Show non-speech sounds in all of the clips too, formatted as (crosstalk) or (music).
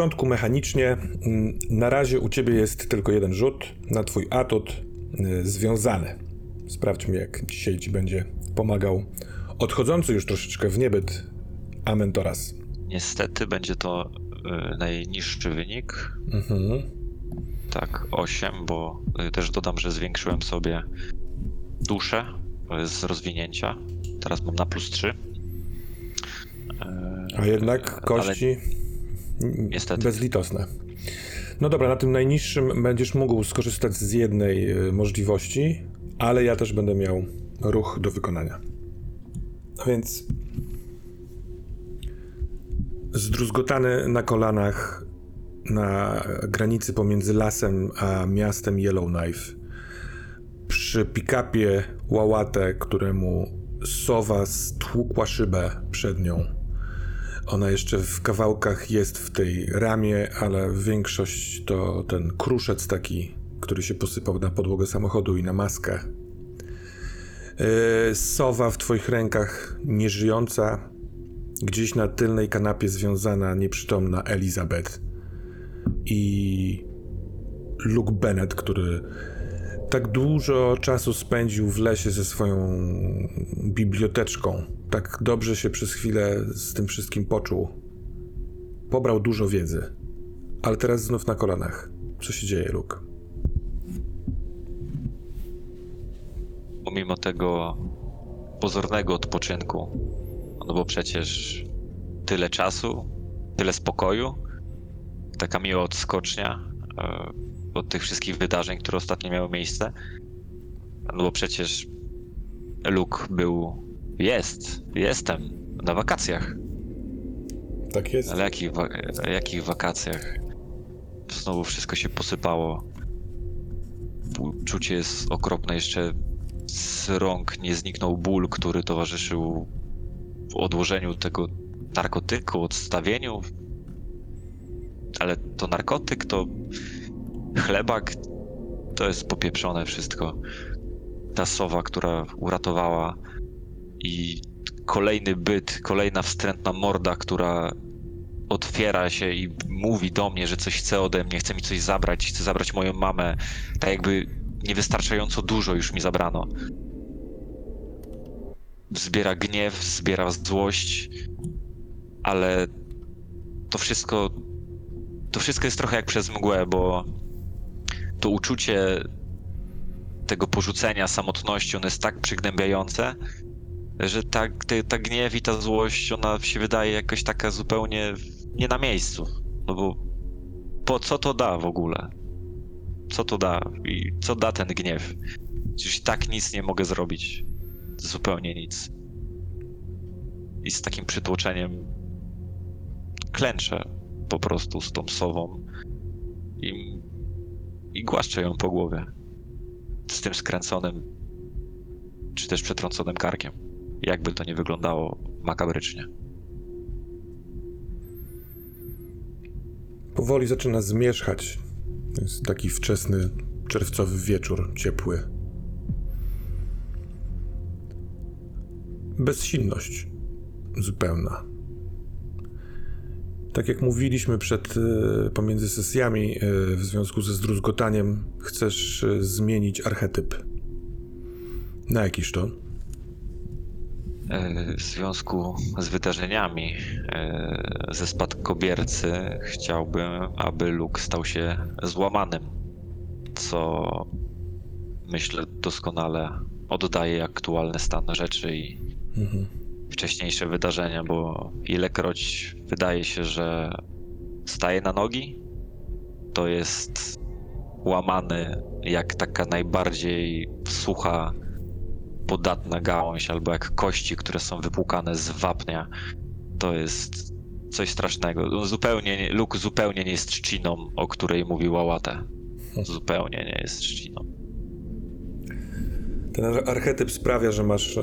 Początku mechanicznie. mm, Na razie u ciebie jest tylko jeden rzut na twój atut y, związany. Sprawdźmy, jak dzisiaj ci będzie pomagał odchodzący już troszeczkę w niebyt Amentoras. Niestety będzie to y, najniższy wynik. Mhm. Tak, 8, bo y, też dodam, że zwiększyłem sobie duszę y, z rozwinięcia. Teraz mam na plus 3. A jednak kości niestety. bezlitosne. No dobra, na tym najniższym będziesz mógł skorzystać z jednej y, możliwości, ale ja też będę miał ruch do wykonania. A więc zdruzgotany na kolanach na granicy pomiędzy lasem a miastem Yellowknife przy pick-upie łałatę, któremu sowa stłukła szybę przed nią. Ona jeszcze w kawałkach jest w tej ramie, ale większość to ten kruszec taki, który się posypał na podłogę samochodu i na maskę. Yy, Sowa w twoich rękach, nieżyjąca, gdzieś na tylnej kanapie związana, nieprzytomna Elizabeth. I Luke Bennett, który tak dużo czasu spędził w lesie ze swoją biblioteczką. Tak dobrze się przez chwilę z tym wszystkim poczuł. Pobrał dużo wiedzy, ale teraz znów na kolanach. Co się dzieje, Luke? Pomimo tego pozornego odpoczynku, no bo przecież tyle czasu, tyle spokoju, taka miła odskocznia e, od tych wszystkich wydarzeń, które ostatnio miały miejsce. No bo przecież Luke był, jest, jestem na wakacjach. Tak jest. Ale jakich, wa- jakich wakacjach? Znowu wszystko się posypało. Czucie jest okropne. Jeszcze z rąk nie zniknął ból, który towarzyszył w odłożeniu tego narkotyku, odstawieniu. Ale to narkotyk, to chlebak, to jest popieprzone wszystko. Ta sowa, która uratowała i kolejny byt, kolejna wstrętna morda, która otwiera się i mówi do mnie, że coś chce ode mnie, chce mi coś zabrać, chce zabrać moją mamę. Tak jakby niewystarczająco dużo już mi zabrano. Zbiera gniew, zbiera złość, ale to wszystko to wszystko jest trochę jak przez mgłę, bo to uczucie tego porzucenia, samotności, ono jest tak przygnębiające, że ta, ta, gniew i ta złość, ona się wydaje jakoś taka zupełnie nie na miejscu. No bo po co to da w ogóle? Co to da? I co da ten gniew? Przecież i tak nic nie mogę zrobić. Zupełnie nic. I z takim przytłoczeniem klęczę po prostu z tą sową i, i głaszczę ją po głowie. Z tym skręconym, czy też przetrąconym karkiem jakby to nie wyglądało makabrycznie. Powoli zaczyna zmierzchać. Jest taki wczesny czerwcowy wieczór, ciepły. bezsilność zupełna. Tak jak mówiliśmy przed e, pomiędzy sesjami e, w związku ze zdruzgotaniem, chcesz e, zmienić archetyp. Na jakiś to? E, W związku z wydarzeniami e, ze spadkobiercy chciałbym, aby Luke stał się złamanym, co myślę doskonale oddaje aktualny stan rzeczy i wcześniejsze wydarzenia, bo ilekroć wydaje się, że staje na nogi, to jest łamany jak taka najbardziej sucha, podatna gałąź, albo jak kości, które są wypłukane z wapnia. To jest coś strasznego. No, Zupełnie, nie- Luke zupełnie nie jest trzciną, o której mówił Łałatę. Zupełnie nie jest trzciną. Ten ar- archetyp sprawia, że masz e,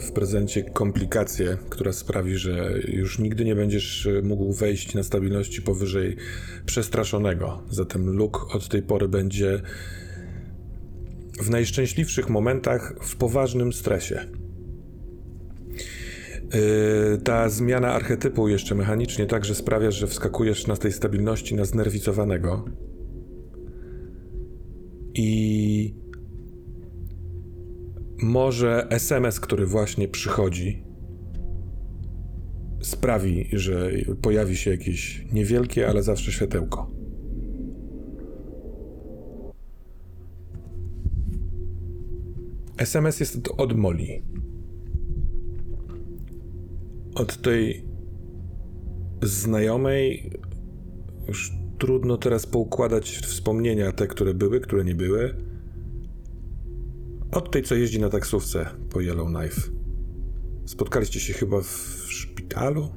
w prezencie komplikację, która sprawi, że już nigdy nie będziesz mógł wejść na stabilności powyżej przestraszonego. Zatem Luke od tej pory będzie w najszczęśliwszych momentach w poważnym stresie. E, Ta zmiana archetypu jeszcze mechanicznie także sprawia, że wskakujesz na tej stabilności na znerwicowanego. I może SMS, który właśnie przychodzi, sprawi, że pojawi się jakieś niewielkie, ale zawsze światełko. SMS jest od Moli. Od tej znajomej już trudno teraz poukładać wspomnienia, te, które były, które nie były. Od tej, co jeździ na taksówce po Yellowknife. Spotkaliście się chyba w szpitalu?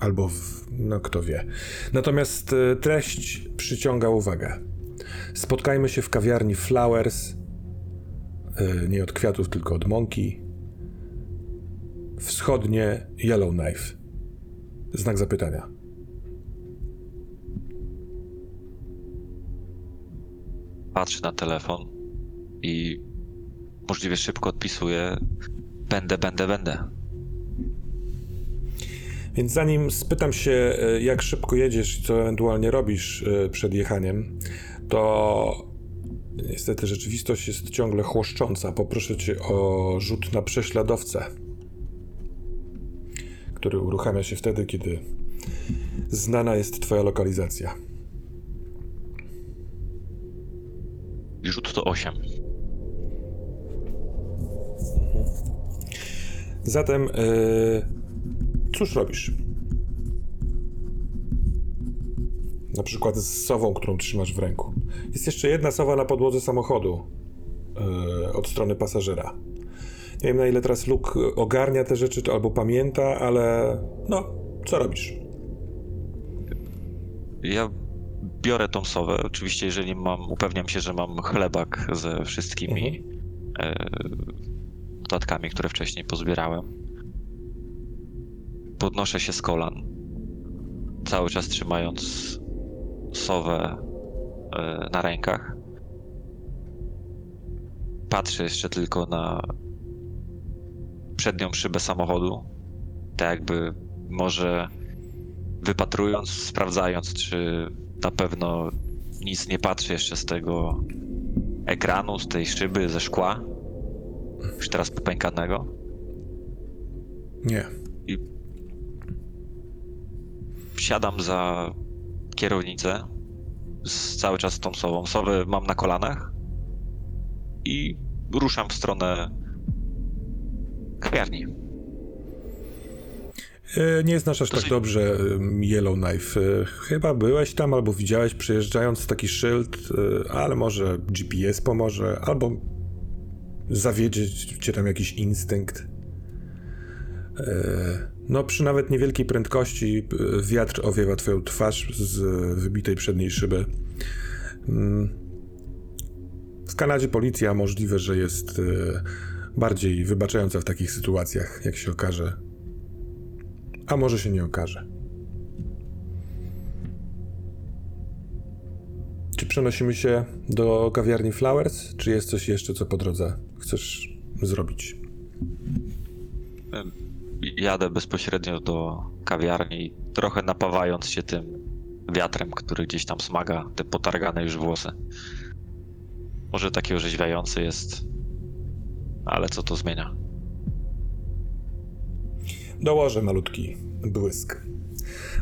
Albo w. No, kto wie. Natomiast e, treść przyciąga uwagę. Spotkajmy się w kawiarni Flowers. e, Nie od kwiatów, tylko od mąki. Wschodnie Yellowknife. Znak zapytania. Patrzę na telefon i możliwie szybko odpisuję będę, będę, będę. Więc zanim spytam się, e, jak szybko jedziesz i co ewentualnie robisz e, przed jechaniem, to niestety rzeczywistość jest ciągle chłoszcząca. Poproszę cię o rzut na prześladowcę, który uruchamia się wtedy, kiedy znana jest twoja lokalizacja. Rzut to 8. Zatem, e, cóż robisz? Na przykład z sową, którą trzymasz w ręku. Jest jeszcze jedna sowa na podłodze samochodu e, od strony pasażera. Nie wiem na ile teraz Luke ogarnia te rzeczy, czy albo pamięta, ale no, co robisz? Ja biorę tą sowę. Oczywiście, jeżeli mam, upewniam się, że mam chlebak ze wszystkimi e, dodatkami, które wcześniej pozbierałem. Podnoszę się z kolan, cały czas trzymając sowę e, na rękach. Patrzę jeszcze tylko na przednią szybę samochodu, tak jakby może wypatrując, sprawdzając, czy na pewno nic nie patrzy jeszcze z tego ekranu, z tej szyby, ze szkła, już teraz popękanego. Nie. I siadam za kierownicę z cały czas tą sobą. Sowę mam na kolanach i ruszam w stronę kawiarni. E, Nie znasz aż tak Dosyć- dobrze Yellowknife. E, Chyba byłeś tam albo widziałeś przejeżdżając taki szyld, e, ale może GPS pomoże, albo zawiedzie cię tam jakiś instynkt. E, No, przy nawet niewielkiej prędkości e, wiatr owiewa twoją twarz z wybitej przedniej szyby. Mm. W Kanadzie policja możliwe, że jest e, bardziej wybaczająca w takich sytuacjach, jak się okaże. A może się nie okaże. Czy przenosimy się do kawiarni Flowers, czy jest coś jeszcze, co po drodze chcesz zrobić? Jadę bezpośrednio do kawiarni, trochę napawając się tym wiatrem, który gdzieś tam smaga te potargane już włosy. Może taki orzeźwiający jest, ale co to zmienia? Dołożę malutki błysk.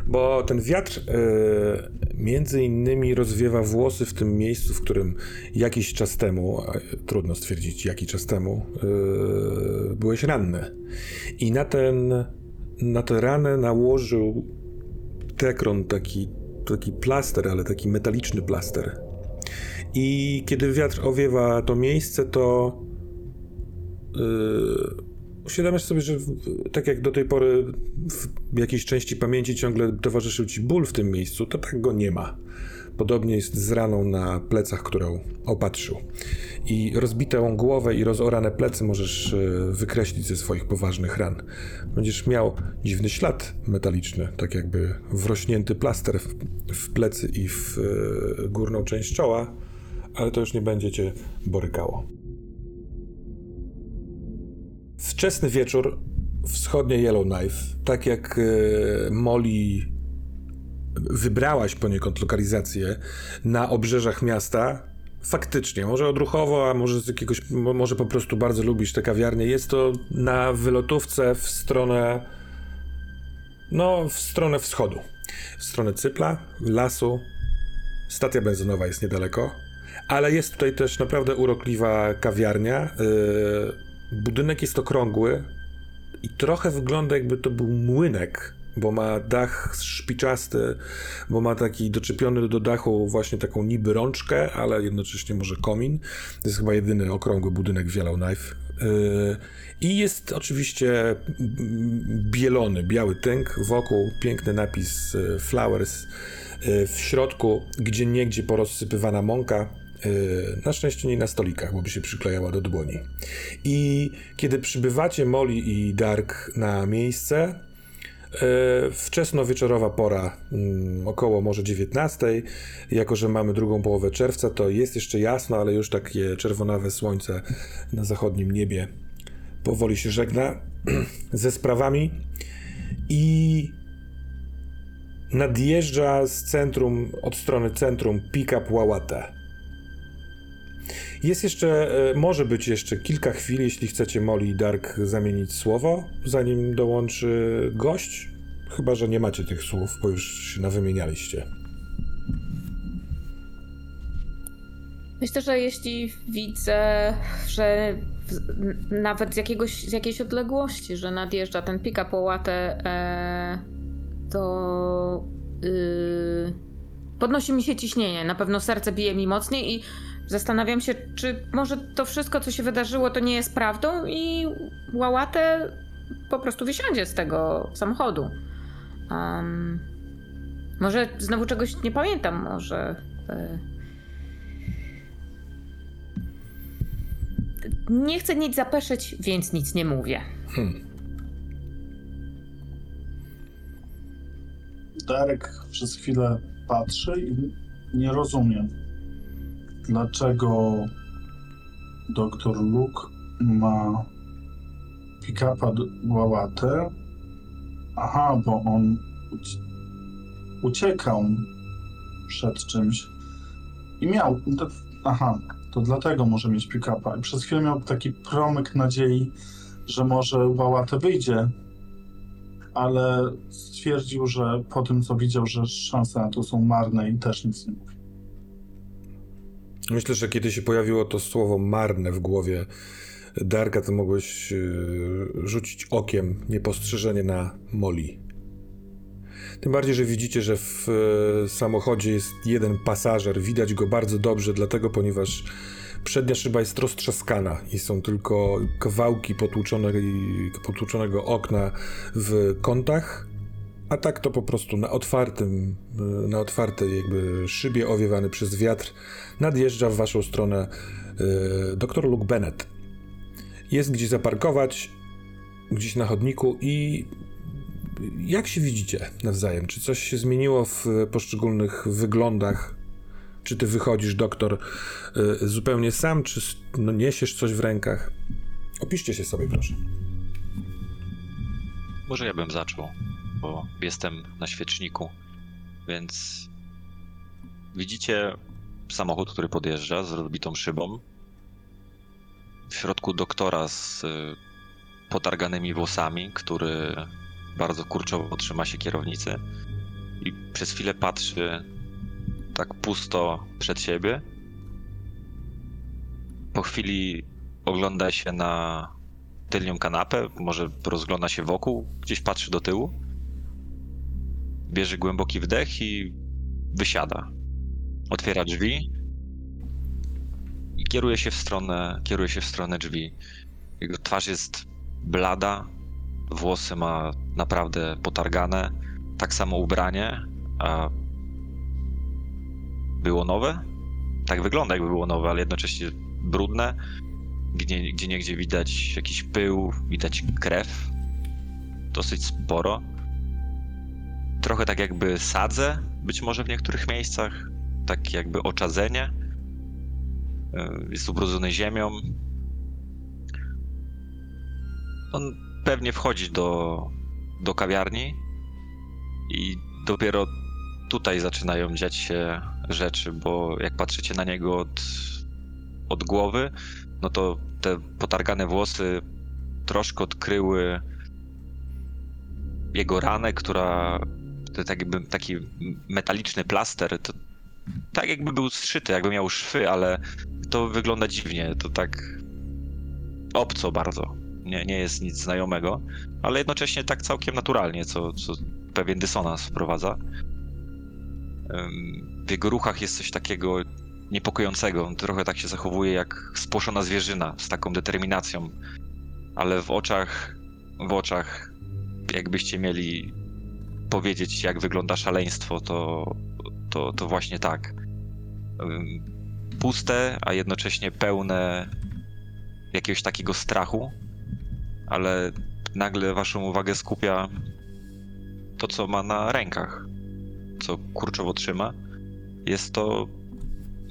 Bo ten wiatr e, między innymi rozwiewa włosy w tym miejscu, w którym jakiś czas temu, trudno stwierdzić jaki czas temu, e, byłeś ranny. I na, ten, na tę ranę nałożył tekron taki, taki plaster, ale taki metaliczny plaster. I kiedy wiatr owiewa to miejsce, to yy, uświadamiasz sobie, że tak jak do tej pory w jakiejś części pamięci ciągle towarzyszył ci ból w tym miejscu, to tak go nie ma. Podobnie jest z raną na plecach, którą opatrzył. I rozbitą głowę i rozorane plecy możesz e, wykreślić ze swoich poważnych ran. Będziesz miał dziwny ślad metaliczny, tak jakby wrośnięty plaster w, w plecy i w e, górną część czoła, ale to już nie będzie cię borykało. Wczesny wieczór, wschodnie Yellowknife, tak jak e, Molly wybrałaś poniekąd lokalizację na obrzeżach miasta, faktycznie, może odruchowo, a może z jakiegoś, mo- może po prostu bardzo lubisz te kawiarnie, jest to na wylotówce w stronę, no, w stronę wschodu. W stronę Cypla, lasu, stacja benzynowa jest niedaleko, ale jest tutaj też naprawdę urokliwa kawiarnia. Yy, budynek jest okrągły i trochę wygląda jakby to był młynek, bo ma dach szpiczasty, bo ma taki doczepiony do dachu właśnie taką niby rączkę, ale jednocześnie może komin. To jest chyba jedyny okrągły budynek w Yellowknife. Yy, I jest oczywiście bielony, biały tynk, wokół piękny napis yy, Flowers, yy, w środku gdzie niegdzie porozsypywana mąka, na szczęście nie na stolikach, bo by się przyklejała do dłoni. I kiedy przybywacie Molly i Dark na miejsce, yy, wczesnowieczorowa pora, mm, około może 19, jako że mamy drugą połowę czerwca, to jest jeszcze jasno, ale już takie czerwonawe słońce na zachodnim niebie powoli się żegna (clears throat) ze sprawami i nadjeżdża z centrum, od strony centrum pick-up Łałatę. Jest jeszcze, e, może być jeszcze kilka chwil, jeśli chcecie Molly i Dark zamienić słowo, zanim dołączy gość. Chyba, że nie macie tych słów, bo już się nawymienialiście. Myślę, że jeśli widzę, że nawet z, jakiegoś, z jakiejś odległości, że nadjeżdża ten pick-up po łatę, e, to yy, podnosi mi się ciśnienie. Na pewno serce bije mi mocniej i zastanawiam się, czy może to wszystko, co się wydarzyło, to nie jest prawdą i łałatę po prostu wysiądzie z tego samochodu. Em, może znowu czegoś nie pamiętam, może... e, Nie chcę nic zapeszyć, więc nic nie mówię. Darek przez chwilę patrzy i nie rozumie, dlaczego doktor Luke ma pick-upa łałatę. Aha, bo on uci- uciekał przed czymś i miał. Aha, to dlatego może mieć pick-upa. I przez chwilę miał taki promyk nadziei, że może łałatę wyjdzie ale stwierdził, że po tym, co widział, że szanse na to są marne i też nic nie mówi. Myślę, że kiedy się pojawiło to słowo marne w głowie Darka, to mogłeś yy, rzucić okiem niepostrzeżenie na Molly. Tym bardziej, że widzicie, że w e, samochodzie jest jeden pasażer. Widać go bardzo dobrze, dlatego, ponieważ przednia szyba jest roztrzaskana i są tylko kawałki potłuczonego, okna w kątach. A tak to po prostu na otwartym, e, na otwartej jakby szybie owiewany przez wiatr nadjeżdża w waszą stronę e, dr Luke Bennett. Jest gdzie zaparkować, gdzieś na chodniku i jak się widzicie nawzajem? Czy coś się zmieniło w poszczególnych wyglądach? Czy ty wychodzisz, doktor, y, zupełnie sam, czy no, niesiesz coś w rękach? Opiszcie się sobie, proszę. Może ja bym zaczął, bo jestem na świeczniku, więc widzicie samochód, który podjeżdża z rozbitą szybą. W środku doktora z y, potarganymi włosami, który bardzo kurczowo trzyma się kierownicy i przez chwilę patrzy tak pusto przed siebie. Po chwili ogląda się na tylnią kanapę, może rozgląda się wokół, gdzieś patrzy do tyłu. Bierze głęboki wdech i wysiada. Otwiera drzwi i kieruje się w stronę, kieruje się w stronę drzwi. Jego twarz jest blada, włosy ma naprawdę potargane, tak samo ubranie, a było nowe? Tak wygląda, jakby było nowe, ale jednocześnie brudne gdzie, gdzie niegdzie widać jakiś pył, widać krew. Dosyć sporo. Trochę tak jakby sadze, być może w niektórych miejscach. Tak jakby oczadzenie. Yy, Jest ubrudzony ziemią. On pewnie wchodzi do, do kawiarni i dopiero tutaj zaczynają dziać się rzeczy, bo jak patrzycie na niego od, od głowy, no to te potargane włosy troszkę odkryły jego ranę, która to tak jakby taki metaliczny plaster, to tak jakby był zszyty, jakby miał szwy, ale to wygląda dziwnie, to tak obco bardzo. Nie, nie jest nic znajomego, ale jednocześnie tak całkiem naturalnie, co, co pewien dysonans wprowadza. W jego ruchach jest coś takiego niepokojącego. On trochę tak się zachowuje jak spłoszona zwierzyna, z taką determinacją. Ale w oczach, w oczach, jakbyście mieli powiedzieć, jak wygląda szaleństwo, to, to, to właśnie tak. Puste, a jednocześnie pełne jakiegoś takiego strachu, ale nagle waszą uwagę skupia to, co ma na rękach, co kurczowo trzyma. Jest to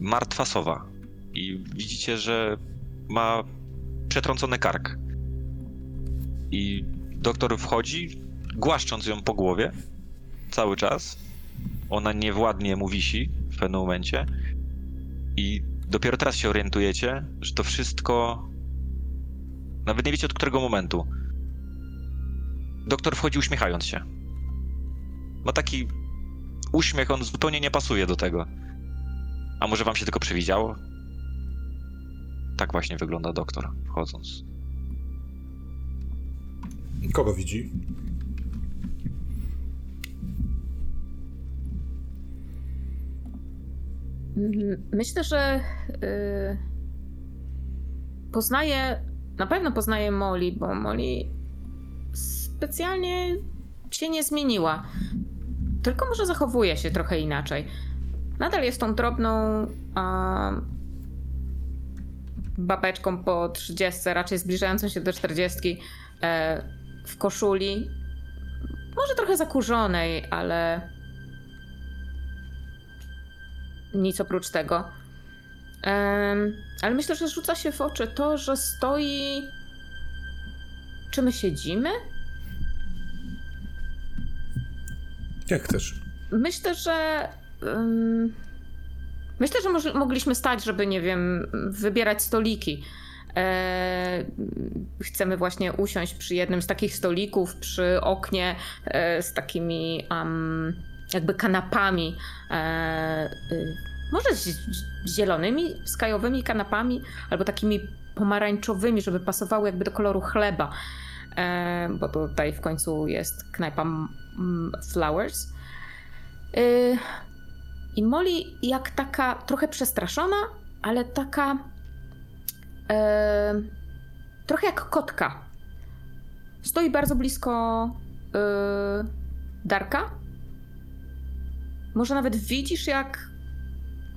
martwa sowa. I widzicie, że ma przetrącony kark. I doktor wchodzi, głaszcząc ją po głowie cały czas. Ona niewładnie mu wisi w pewnym momencie. I dopiero teraz się orientujecie, że to wszystko. Nawet nie wiecie od którego momentu. Doktor wchodzi uśmiechając się. Ma taki uśmiech, on zupełnie nie pasuje do tego. A może wam się tylko przewidziało? Tak właśnie wygląda doktor, wchodząc. Kogo widzi? Myślę, że y, poznaję, na pewno poznaję Molly, bo Molly specjalnie się nie zmieniła. Tylko może zachowuje się trochę inaczej. Nadal jest tą drobną a, babeczką po 30, raczej zbliżającą się do 40 e, w koszuli. Może trochę zakurzonej, ale nic oprócz tego. Em, ale myślę, że rzuca się w oczy to, że stoi. Czy my siedzimy? Jak chcesz. Myślę, że. em, myślę, że może, mogliśmy stać, żeby, nie wiem, wybierać stoliki. E, chcemy właśnie usiąść przy jednym z takich stolików, przy oknie e, z takimi am, jakby kanapami. E, y, może zielonymi, skajowymi kanapami, albo takimi pomarańczowymi, żeby pasowały jakby do koloru chleba. E, bo tutaj w końcu jest knajpa mm, Flowers. Y, I Molly jak taka trochę przestraszona, ale taka e, trochę jak kotka. Stoi bardzo blisko e, Darka. Może nawet widzisz, jak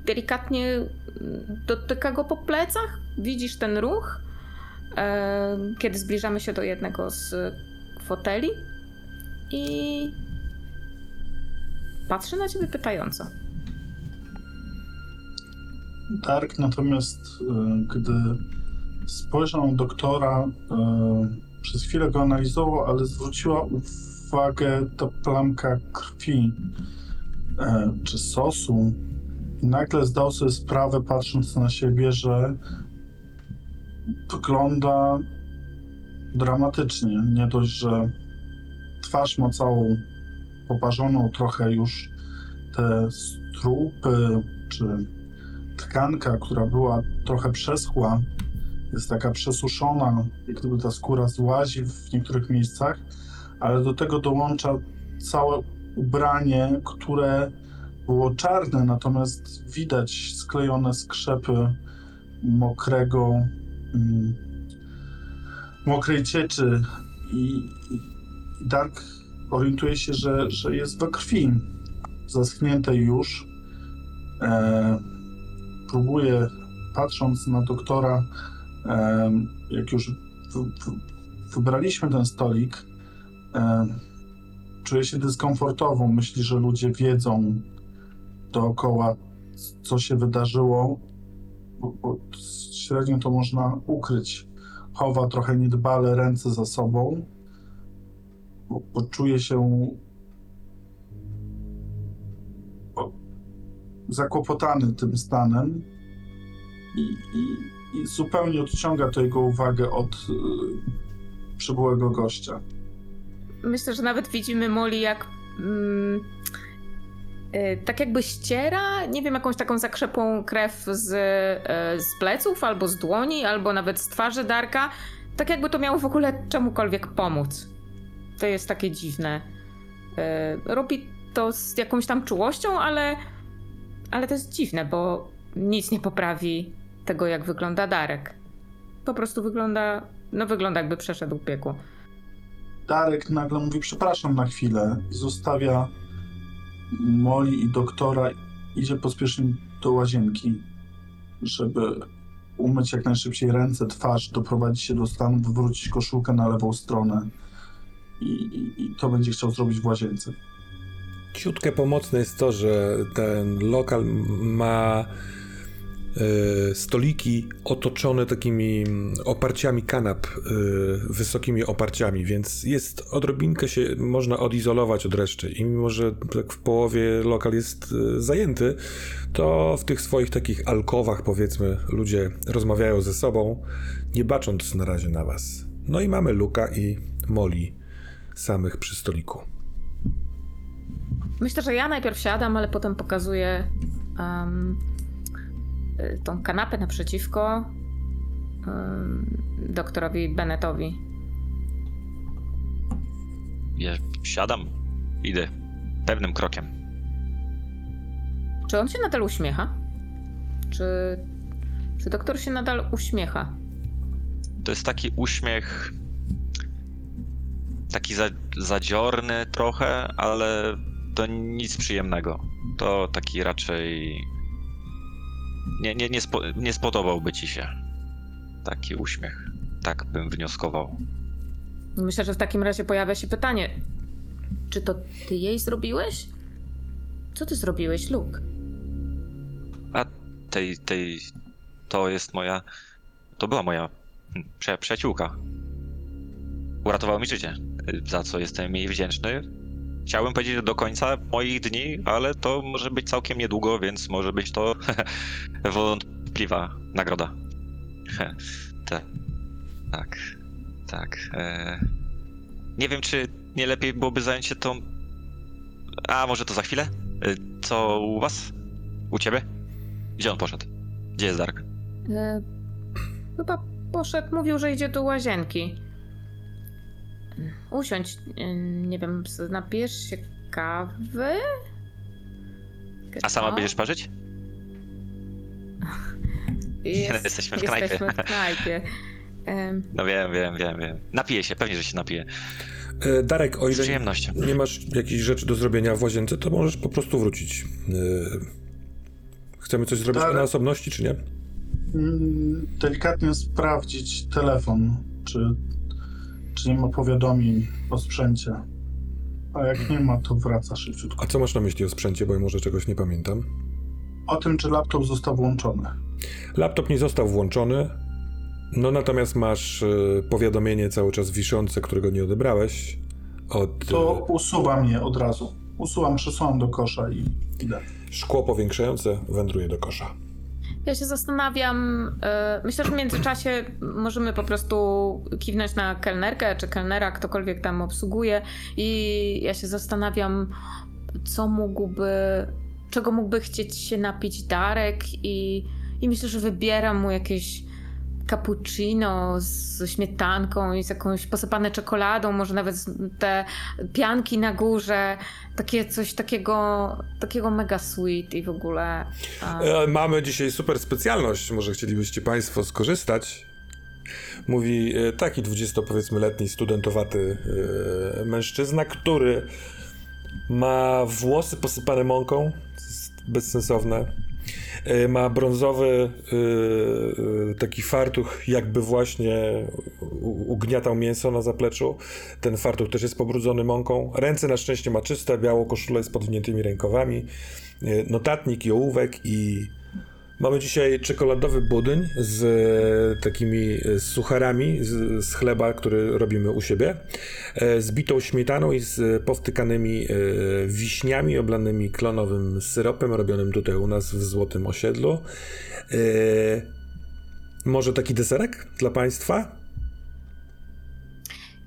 delikatnie mm, dotyka go po plecach. Widzisz ten ruch, e, kiedy zbliżamy się do jednego z foteli. I patrzy na ciebie pytająco. Dark natomiast, y, gdy spojrzał doktora, e, przez chwilę go analizował, ale zwróciła uwagę ta plamka krwi e, czy sosu. Nagle zdał sobie sprawę, patrząc na siebie, że wygląda dramatycznie. Nie dość, że twarz ma całą poparzoną, trochę już te strupy czy tkanka, która była trochę przeschła, jest taka przesuszona, jak gdyby ta skóra złazi w niektórych miejscach, ale do tego dołącza całe ubranie, które było czarne, natomiast widać sklejone skrzepy mokrego, mm, mokrej cieczy i, i Dark orientuje się, że, że jest we krwi, zaschniętej już. E, próbuje, patrząc na doktora, e, jak już w, w, wybraliśmy ten stolik, e, czuje się dyskomfortowo. Myśli, że ludzie wiedzą dookoła, co się wydarzyło, bo, bo średnio to można ukryć. Chowa trochę niedbale ręce za sobą, bo, bo czuje się zakłopotany tym stanem i, i, i zupełnie odciąga to jego uwagę od y, przybyłego gościa. Myślę, że nawet widzimy Molly jak. Mm, y, tak jakby ściera, nie wiem, jakąś taką zakrzepłą krew z, y, z pleców, albo z dłoni, albo nawet z twarzy Darka. Tak jakby to miało w ogóle czemukolwiek pomóc. To jest takie dziwne. Y, robi to z jakąś tam czułością, ale, ale to jest dziwne, bo nic nie poprawi tego, jak wygląda Darek. Po prostu wygląda, no wygląda jakby przeszedł piekło. Darek nagle mówi przepraszam na chwilę i zostawia Molly i doktora, idzie pospiesznie do łazienki, żeby umyć jak najszybciej ręce, twarz, doprowadzić się do stanu, wywrócić koszulkę na lewą stronę i, i, i to będzie chciał zrobić w łazience. Ciutkę pomocne jest to, że ten lokal ma stoliki otoczone takimi mm, oparciami kanap, e, wysokimi oparciami, więc jest odrobinkę się można odizolować od reszty. I mimo, że tak w połowie lokal jest e, zajęty, to w tych swoich takich alkowach, powiedzmy, ludzie rozmawiają ze sobą, nie bacząc na razie na was. No i mamy Luka i Molly samych przy stoliku. Myślę, że ja najpierw siadam, ale potem pokazuję um, tą kanapę naprzeciwko um, doktorowi Bennettowi. Ja siadam, idę pewnym krokiem. Czy on się nadal uśmiecha? Czy, czy doktor się nadal uśmiecha? To jest taki uśmiech. Taki za, zadziorny trochę, ale to nic przyjemnego. To taki raczej. Nie, nie, nie, spo, nie spodobałby ci się taki uśmiech. Tak bym wnioskował. Myślę, że w takim razie pojawia się pytanie: czy to ty jej zrobiłeś? Co ty zrobiłeś, Luke? A tej, tej. To jest moja. To była moja przy, przyjaciółka. Uratowała mi życie, za co jestem jej wdzięczny. Chciałbym powiedzieć że do końca moich dni, ale to może być całkiem niedługo, więc może być to (laughs) wątpliwa nagroda. tak. Tak. Tak. Nie wiem, czy nie lepiej byłoby zająć się tą. A może to za chwilę? E, Co u was? U ciebie? Gdzie on poszedł? Gdzie jest Dark? E, chyba poszedł, mówił, że idzie do łazienki. Usiądź, nie wiem, napijesz się kawy? A sama będziesz parzyć? (laughs) Jest, Jesteśmy w knajpie. Jesteśmy w knajpie. No wiem, wiem, wiem, wiem. Napiję się, pewnie, że się napiję. E, Darek, o Z ile przyjemnością. nie masz jakichś rzeczy do zrobienia w łazience, to możesz po prostu wrócić. E, Chcemy coś zrobić Darek? na osobności, czy nie? Mm, Delikatnie sprawdzić telefon, czy, czy nie ma powiadomień o sprzęcie. A jak nie ma, to wraca szybciutko. A co masz na myśli o sprzęcie, bo ja może czegoś nie pamiętam? O tym, czy laptop został włączony. Laptop nie został włączony. No natomiast masz y, powiadomienie cały czas wiszące, którego nie odebrałeś. Od To y, usuwam je od razu. Usuwam, przesuwam do kosza i idę. szkło powiększające wędruje do kosza. Ja się zastanawiam, e, myślę, że w międzyczasie możemy po prostu kiwnąć na kelnerkę czy kelnera, ktokolwiek tam obsługuje i ja się zastanawiam, co mógłby, czego mógłby chcieć się napić Darek i, i myślę, że wybieram mu jakieś cappuccino z śmietanką i z jakąś posypane czekoladą, może nawet te pianki na górze, takie coś takiego, takiego mega sweet i w ogóle... E, mamy dzisiaj super specjalność, może chcielibyście Państwo skorzystać. Mówi e, taki 20 powiedzmy letni studentowaty e, mężczyzna, który ma włosy posypane mąką, bezsensowne. E, Ma brązowy e, e, taki fartuch, jakby właśnie ugniatał mięso na zapleczu. Ten fartuch też jest pobrudzony mąką. Ręce na szczęście ma czyste, białą koszulę z podwiniętymi rękawami. Notatnik i ołówek i mamy dzisiaj czekoladowy budyń z e, takimi e, sucharami z, z chleba, który robimy u siebie, e, z bitą śmietaną i z powtykanymi wiśniami oblanymi klonowym syropem robionym tutaj u nas w Złotym Osiedlu. Może taki deserek dla Państwa?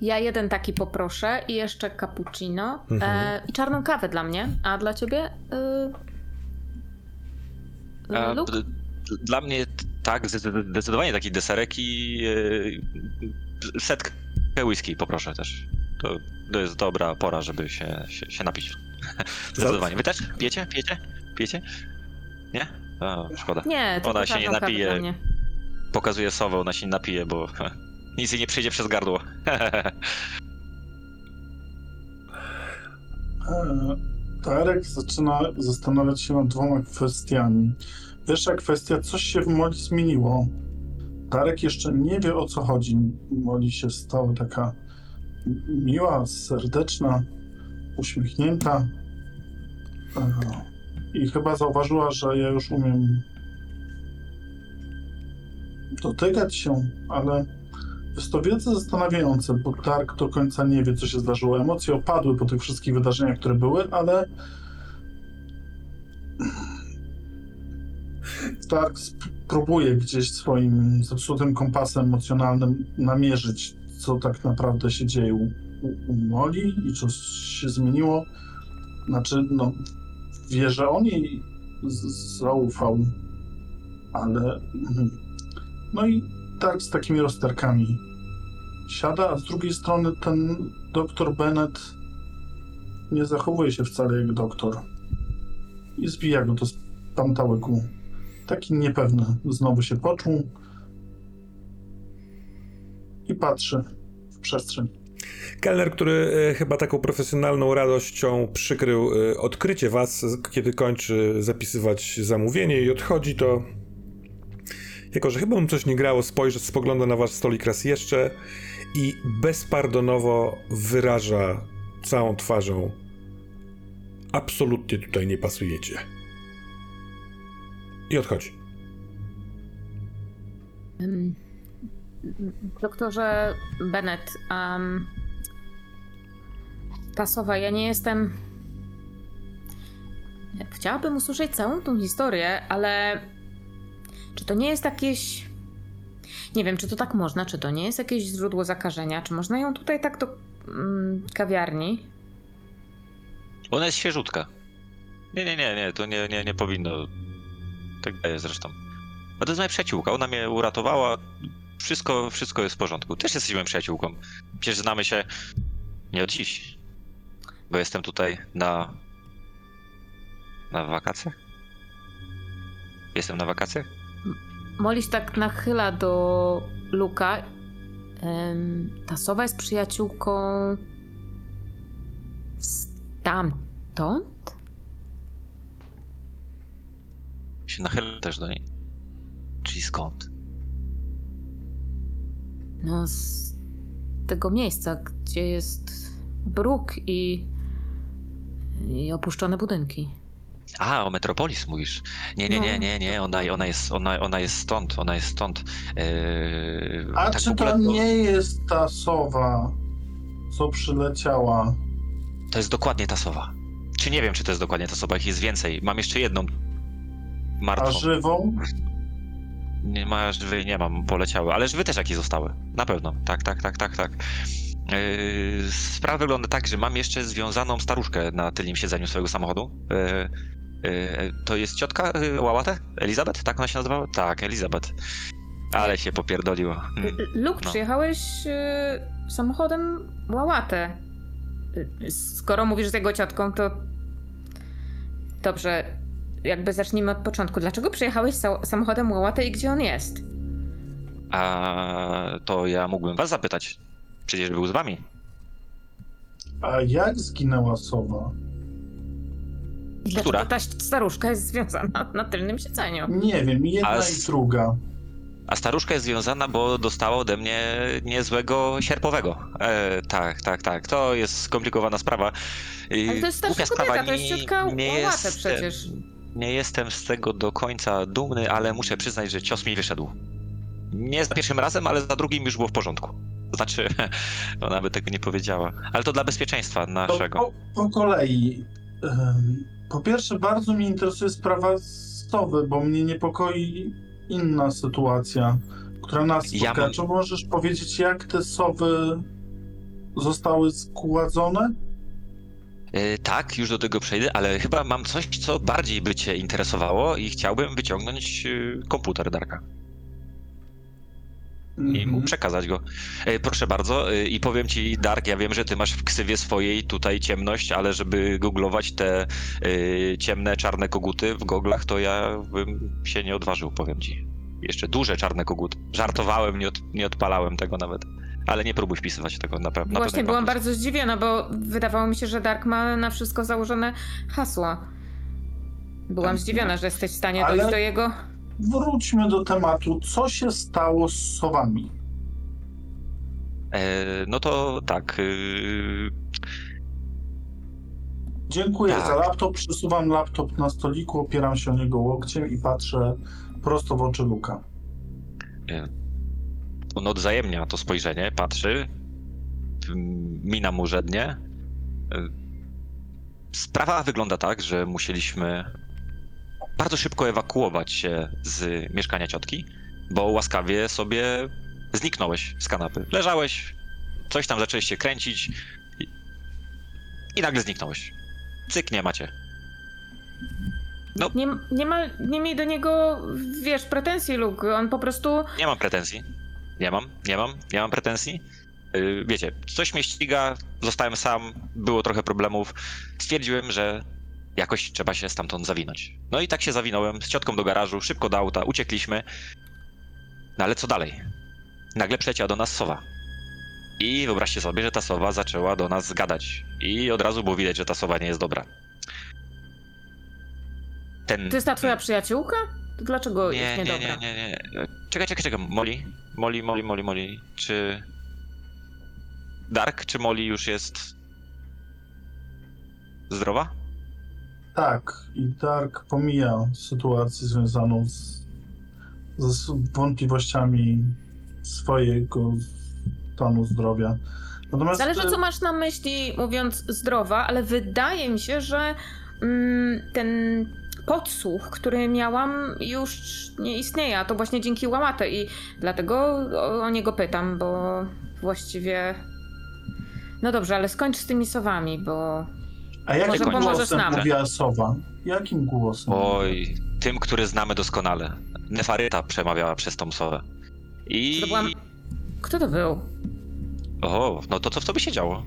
Ja jeden taki poproszę i jeszcze cappuccino Mhm. e, i czarną kawę dla mnie, a dla ciebie y, D- Dla mnie tak, zde- zdecydowanie taki deserek i e, setkę whisky poproszę też. To, to jest dobra pora, żeby się, się, się napić. (laughs) Zdecydowanie. Wy też? Pijecie? Pijecie? Pijecie? Nie? O, szkoda. Nie, Ona się nie napije. mnie. Pokazuje sowę, ona się nie napije, bo (laughs) nic jej nie przyjdzie przez gardło. (laughs) Darek zaczyna zastanawiać się nad dwoma kwestiami. Pierwsza kwestia, coś się w Moli zmieniło. Darek jeszcze nie wie o co chodzi. Moli się stała taka miła, serdeczna, uśmiechnięta. I chyba zauważyła, że ja już umiem dotykać się, ale jest to wielce zastanawiające, bo Dark do końca nie wie, co się zdarzyło. Emocje opadły po tych wszystkich wydarzeniach, które były, ale Dark próbuje gdzieś swoim zepsutym kompasem emocjonalnym namierzyć, co tak naprawdę się dzieje u, u, Moli i co się zmieniło. Znaczy, no, wie, że on jej zaufał, ale... mhm. No i Dark z takimi rozterkami siada, a z drugiej strony ten doktor Bennett nie zachowuje się wcale jak doktor. I zbija go to z pantałyku. Taki niepewny znowu się poczuł i patrzy w przestrzeń. Kelner, który e, chyba taką profesjonalną radością przykrył e, odkrycie was, kiedy kończy zapisywać zamówienie i odchodzi, to jako, że chyba mu coś nie grało, spojrzy, spogląda na wasz stolik raz jeszcze i bezpardonowo wyraża całą twarzą absolutnie tutaj nie pasujecie. I odchodzi. Doktorze Bennett, um, Tasowa, ja nie jestem. Chciałabym usłyszeć całą tą historię, ale czy to nie jest jakieś. Nie wiem, czy to tak można, czy to nie jest jakieś źródło zakażenia, czy można ją tutaj tak do mm, kawiarni? Ona jest świeżutka. Nie, nie, nie, nie, to nie, nie, nie powinno. Tak jest zresztą. A to jest moja przyjaciółka, ona mnie uratowała. Wszystko, wszystko jest w porządku. Też jesteś moją przyjaciółką. Przecież znamy się nie od dziś. Bo jestem tutaj na. na wakacjach? Jestem na wakacjach? Moliś tak nachyla do Luka. Ym, Tasowa jest przyjaciółką. Stamtąd? Się nachylę też do niej. Czyli skąd? No, z tego miejsca, gdzie jest bruk i, i opuszczone budynki. A, o Metropolis mówisz. Nie, nie, nie, No. nie, nie, ona, ona, jest, ona, ona jest stąd, ona jest stąd. Eee, A tak w czy ogóle to nie jest ta sowa, co przyleciała? To jest dokładnie ta sowa. Czy nie wiem, czy to jest dokładnie ta sowa, ich jest więcej. Mam jeszcze jedną A martwą. żywą? Nie ma żywy, nie mam, poleciały, ale żywy też jakieś zostały. Na pewno, tak, tak, tak, tak, tak. Yy, sprawa wygląda tak, że mam jeszcze związaną staruszkę na tylnym siedzeniu swojego samochodu. Yy, yy, to jest ciotka yy, Łałatę? Elizabeth? Tak ona się nazywała? Tak, Elizabeth. Ale się popierdoliło. Mm. Luke, No. przyjechałeś y, samochodem Łałatę. Y, Skoro mówisz z jego ciotką, to dobrze, jakby zacznijmy od początku. Dlaczego przyjechałeś sa- samochodem Łałatę i gdzie on jest? A to ja mógłbym was zapytać. Przecież był z wami. A jak zginęła sowa? I Dlaczego Która? ta staruszka jest związana na tylnym siedzeniu? Nie wiem, jedna A i z- druga. A staruszka jest związana, bo dostała ode mnie niezłego sierpowego. E, tak, tak, tak. To jest skomplikowana sprawa. I Ale to jest głupia starsza kobieta, to jest nie- ciotka nie jestem- przecież. Nie jestem z tego do końca dumny, ale muszę przyznać, że cios mi wyszedł. Nie za pierwszym razem, ale za drugim już było w porządku. Znaczy, (laughs) ona by tego nie powiedziała. Ale to dla bezpieczeństwa To naszego. po, po kolei. Em, Po pierwsze, bardzo mnie interesuje sprawa sowy, bo mnie niepokoi inna sytuacja, która nas Ja spotka. mam- Czy możesz powiedzieć, jak te sowy zostały składzone? E, tak, już do tego przejdę, ale chyba mam coś, co bardziej by cię interesowało i chciałbym wyciągnąć e, komputer Darka. I mu Mhm. przekazać go. E, Proszę bardzo e, i powiem ci, Dark, ja wiem, że ty masz w ksywie swojej tutaj ciemność, ale żeby googlować te e, ciemne, czarne koguty w goglach, to ja bym się nie odważył, powiem ci. Jeszcze duże czarne koguty. Żartowałem, nie, od, nie odpalałem tego nawet. Ale nie próbuj wpisywać tego na, pe- na Właśnie byłam bardzo zdziwiona, bo wydawało mi się, że Dark ma na wszystko założone hasła. Byłam Tak. zdziwiona, że jesteś w stanie Ale- dojść do jego. Wróćmy do tematu. Co się stało z sowami? E, no to tak. e, Dziękuję Tak. za laptop. Przesuwam laptop na stoliku, opieram się o niego łokciem i patrzę prosto w oczy Luka. On odwzajemnia to spojrzenie, patrzy, mina mu żednie. Y, Sprawa wygląda tak, że musieliśmy bardzo szybko ewakuować się z mieszkania ciotki, bo łaskawie sobie zniknąłeś z kanapy. Leżałeś, coś tam zacząłeś się kręcić i, i nagle zniknąłeś. Cyk, nie macie. No. Nie, nie, ma, nie miej do niego, wiesz, pretensji, Luke. On po prostu. Nie mam pretensji. Nie mam, nie mam, nie mam pretensji. Yy, wiecie, coś mnie ściga, zostałem sam, było trochę problemów. Stwierdziłem, że jakoś trzeba się stamtąd zawinąć. No i tak się zawinąłem z ciotką do garażu, szybko do auta, uciekliśmy. No ale co dalej? Nagle przyleciała do nas sowa. I wyobraźcie sobie, że ta sowa zaczęła do nas gadać. I od razu było widać, że ta sowa nie jest dobra. Ten... To jest ta twoja przyjaciółka? To Dlaczego Nie, jest nie, niedobra? nie, nie, nie. Czekaj, czekaj, czekaj. Molly? Molly, Molly, Molly, Molly. Czy... Dark, czy Molly już jest... zdrowa? Tak, i Dark pomija sytuację związaną z, z wątpliwościami swojego stanu zdrowia. Natomiast Zależy, e, co masz na myśli, mówiąc zdrowa, ale wydaje mi się, że mm, ten podsłuch, który miałam, już nie istnieje, a to właśnie dzięki Łamate i dlatego o, o niego pytam, bo właściwie... No dobrze, ale skończ z tymi sowami, bo... A jakim może pomożesz głosem nam. mówiła sowa? Jakim głosem? Oj, tym, który znamy doskonale. Nefaryta przemawiała przez tą sowę. I... To byłam... Kto to był? O, no to co w tobie się działo?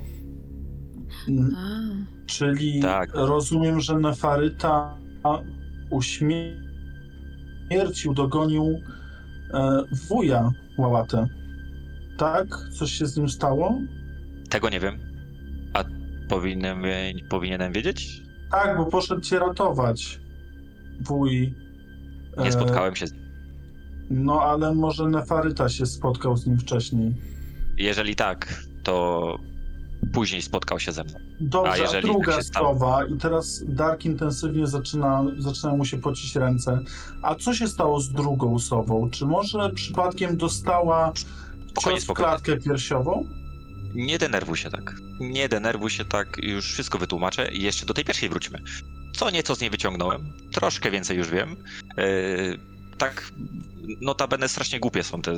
Mm, A. Czyli Tak. rozumiem, że Nefaryta uśmiercił, dogonił e, wuja Łałatę. Tak? Coś się z nim stało? Tego nie wiem. Powinienem, powinienem wiedzieć? Tak, bo poszedł cię ratować. Wuj. Nie e, spotkałem się z No, ale może Nefaryta się spotkał z nim wcześniej. Jeżeli tak, to później spotkał się ze mną. Dobrze, A jeżeli tak druga stało? sprawa i teraz Dark intensywnie zaczyna, zaczynają mu się pocić ręce. A co się stało z drugą sową? Czy może przypadkiem dostała cios w klatkę piersiową? Nie denerwuj się tak. Nie denerwuj się tak, już wszystko wytłumaczę i jeszcze do tej pierwszej wróćmy. Co nieco z niej wyciągnąłem, troszkę więcej już wiem. Yy, tak, notabene strasznie głupie są te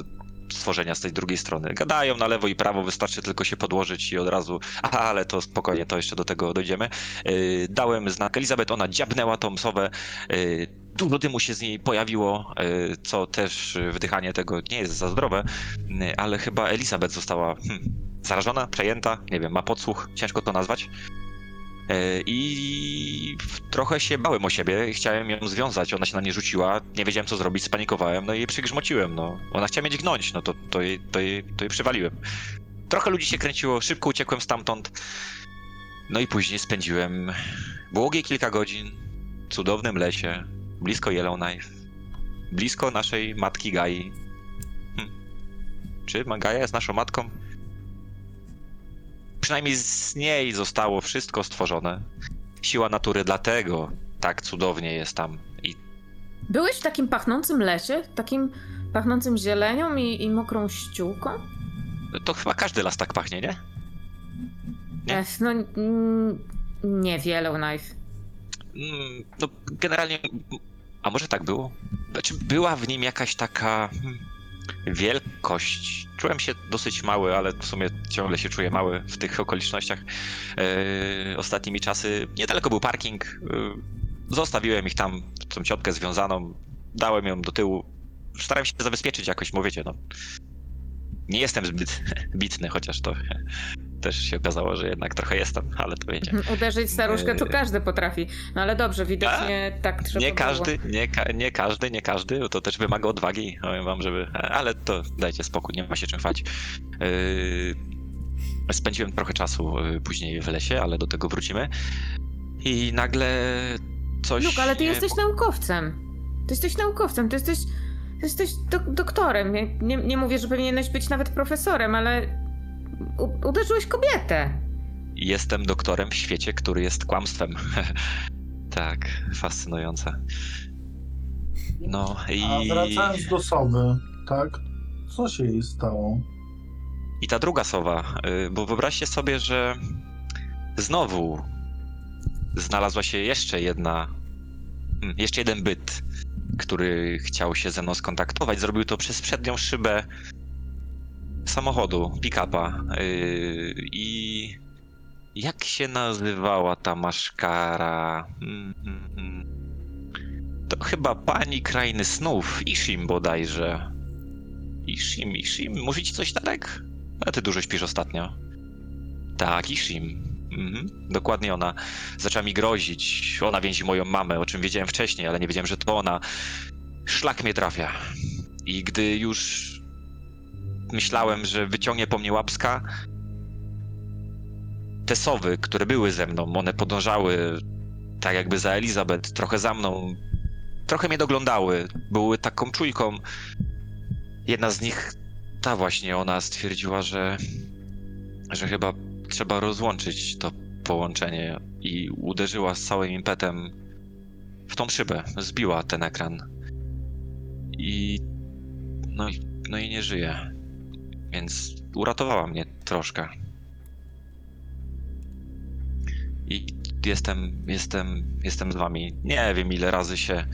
stworzenia z tej drugiej strony. Gadają na lewo i prawo, wystarczy tylko się podłożyć i od razu, aha, ale to spokojnie, to jeszcze do tego dojdziemy. Yy, dałem znak Elizabeth, ona dziabnęła tą sowę, yy, dużo dymu się z niej pojawiło, yy, co też yy, wdychanie tego nie jest za zdrowe, yy, ale chyba Elizabeth została hmm, zarażona, przejęta, nie wiem, ma podsłuch, ciężko to nazwać. E, I trochę się bałem o siebie, chciałem ją związać, ona się na mnie rzuciła, nie wiedziałem co zrobić, spanikowałem, no i jej przygrzmociłem, no. Ona chciała mnie dźgnąć, no to, to, jej, to, jej, to jej przywaliłem. Trochę ludzi się kręciło, szybko uciekłem stamtąd. No i później spędziłem błogie kilka godzin w cudownym lesie, blisko Yellowknife, blisko naszej matki Gai. Hm. Czy Gaja jest naszą matką? Przynajmniej z niej zostało wszystko stworzone. Siła natury dlatego tak cudownie jest tam. I Byłeś w takim pachnącym lesie? Takim pachnącym zielenią i, i mokrą ściółką? to chyba każdy las tak pachnie, nie? Nie? Ech, no mm, nie Yellowknife. Mm, No, generalnie. A może tak było? Znaczy, była w nim jakaś taka hmm, wielkość. Czułem się dosyć mały, ale w sumie ciągle się czuję mały w tych okolicznościach. E, ostatnimi czasy niedaleko był parking. E, zostawiłem ich tam, tą ciotkę związaną, dałem ją do tyłu. Starałem się zabezpieczyć jakoś, bo wiecie, no. Nie jestem zbyt (laughs) bitny, chociaż to też się okazało, że jednak trochę jestem, ale to wiecie. Uderzyć staruszkę to każdy potrafi. No ale dobrze, widocznie tak trzeba Nie było. każdy, nie, ka- nie każdy, nie każdy, bo to też wymaga odwagi, powiem wam, żeby, ale to dajcie spokój, nie ma się czym chwalić. Yy, spędziłem trochę czasu yy, później w lesie, ale do tego wrócimy. I nagle coś... Luke, ale ty jesteś naukowcem. Ty jesteś naukowcem, ty jesteś, jesteś dok- doktorem. Nie, nie, nie mówię, że powinieneś być nawet profesorem, ale u- uderzyłeś kobietę. Jestem doktorem w świecie, który jest kłamstwem. (laughs) tak, fascynujące. No i... A wracając do sowy, tak? Co się jej stało? I ta druga sowa, y, bo wyobraźcie sobie, że znowu znalazła się jeszcze jedna, mm, jeszcze jeden byt, który chciał się ze mną skontaktować. Zrobił to przez przednią szybę samochodu, pick-upa. y, I jak się nazywała ta maszkara? Mm, mm, mm. To chyba pani krainy snów, Ishim bodajże. Ishim, Ishim, mówicie coś Darek? A ty dużo śpisz ostatnio. Tak, Ishim. Mhm, dokładnie ona. Zaczęła mi grozić. Ona więzi moją mamę, o czym wiedziałem wcześniej, ale nie wiedziałem, że to ona. Szlak mnie trafia. I gdy już myślałem, że wyciągnie po mnie łapska, te sowy, które były ze mną, one podążały tak jakby za Elizabeth, trochę za mną, trochę mnie doglądały, były taką czujką. Jedna z nich ta właśnie ona stwierdziła, że, że chyba trzeba rozłączyć to połączenie i uderzyła z całym impetem w tą szybę, zbiła ten ekran. I no, no i nie żyje. Więc uratowała mnie troszkę. I jestem, jestem, jestem z wami. Nie wiem ile razy się.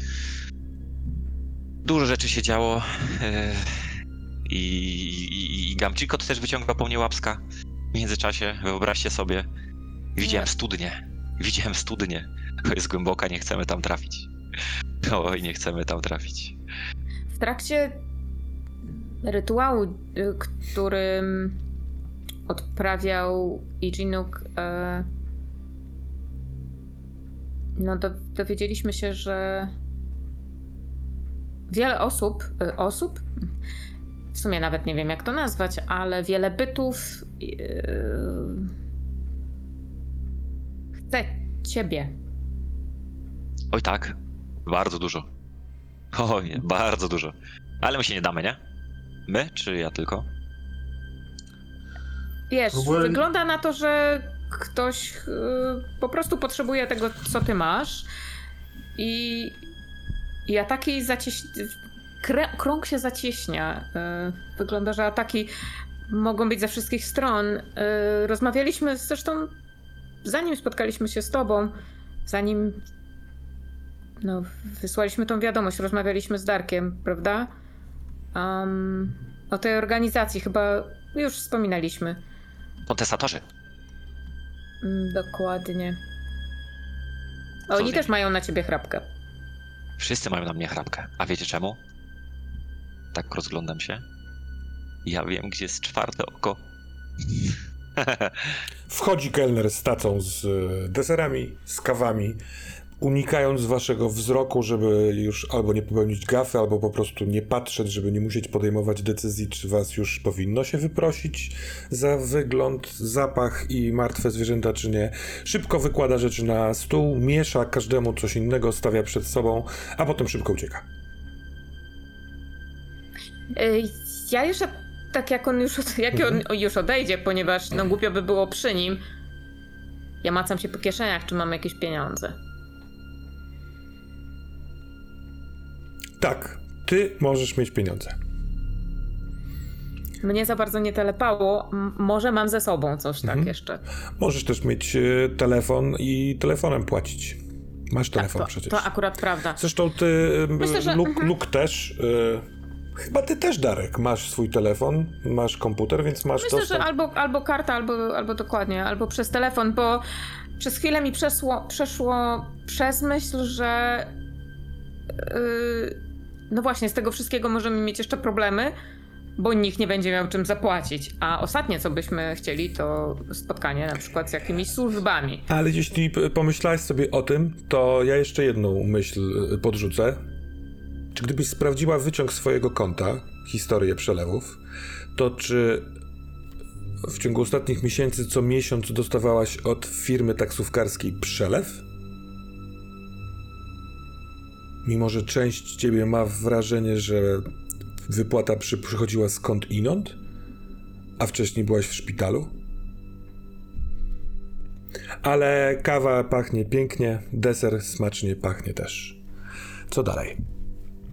Dużo rzeczy się działo. Yy, I, i, i też wyciąga po mnie łapska w międzyczasie, wyobraźcie sobie. Widziałem studnię. Widziałem studnię. To jest głęboka, nie chcemy tam trafić. Oj, nie chcemy tam trafić. W trakcie rytuału, y, którym odprawiał Ijinuk, e, no do, dowiedzieliśmy się, że wiele osób, y, osób, w sumie nawet nie wiem jak to nazwać, ale wiele bytów y, chce ciebie. Oj tak, bardzo dużo. Oj, bardzo dużo. Ale my się nie damy, nie? My, czy ja tylko? Wiesz, Próbuję- wygląda na to, że ktoś y, po prostu potrzebuje tego, co ty masz. I, i ataki zacieś... krę- Krąg się zacieśnia. Y, wygląda, że ataki mogą być ze wszystkich stron. Y, rozmawialiśmy zresztą, zanim spotkaliśmy się z tobą, zanim no, wysłaliśmy tą wiadomość, rozmawialiśmy z Darkiem, prawda? Um, o tej organizacji chyba już wspominaliśmy. Kontestatorzy. Mm, dokładnie. Co Oni też mają na ciebie chrapkę. Wszyscy mają na mnie chrapkę. A wiecie czemu? Tak rozglądam się. Ja wiem, gdzie jest czwarte oko. (laughs) Wchodzi kelner z tacą z e, deserami, z kawami, unikając waszego wzroku, żeby już albo nie popełnić gafy, albo po prostu nie patrzeć, żeby nie musieć podejmować decyzji, czy was już powinno się wyprosić za wygląd, zapach i martwe zwierzęta, czy nie. Szybko wykłada rzeczy na stół, miesza każdemu coś innego, stawia przed sobą, a potem szybko ucieka. Y, Ja jeszcze, tak jak on już, jak Mhm. on już odejdzie, ponieważ no głupio by było przy nim, ja macam się po kieszeniach, czy mam jakieś pieniądze. Tak, ty możesz mieć pieniądze. Mnie za bardzo nie telepało. M- może mam ze sobą coś tak Mhm. jeszcze. Możesz też mieć e, telefon i telefonem płacić. Masz telefon to, przecież. to akurat prawda. Zresztą ty, Myślę, że- Luke, mhm. Też. y, chyba ty też, Darek, masz swój telefon, masz komputer, więc masz Myślę, dostęp. że albo, albo karta, albo, albo dokładnie, albo przez telefon, bo przez chwilę mi przeszło, przeszło przez myśl, że yy, no właśnie, z tego wszystkiego możemy mieć jeszcze problemy, bo nikt nie będzie miał czym zapłacić. A ostatnie, co byśmy chcieli, to spotkanie na przykład z jakimiś służbami. Ale jeśli pomyślałeś sobie o tym, to ja jeszcze jedną myśl y, podrzucę. Czy gdybyś sprawdziła wyciąg swojego konta, historię przelewów, to czy w ciągu ostatnich miesięcy co miesiąc dostawałaś od firmy taksówkarskiej przelew? Mimo, że część ciebie ma wrażenie, że wypłata przy, przychodziła skąd inąd, a wcześniej byłaś w szpitalu? Ale kawa pachnie pięknie, deser smacznie pachnie też. Co dalej?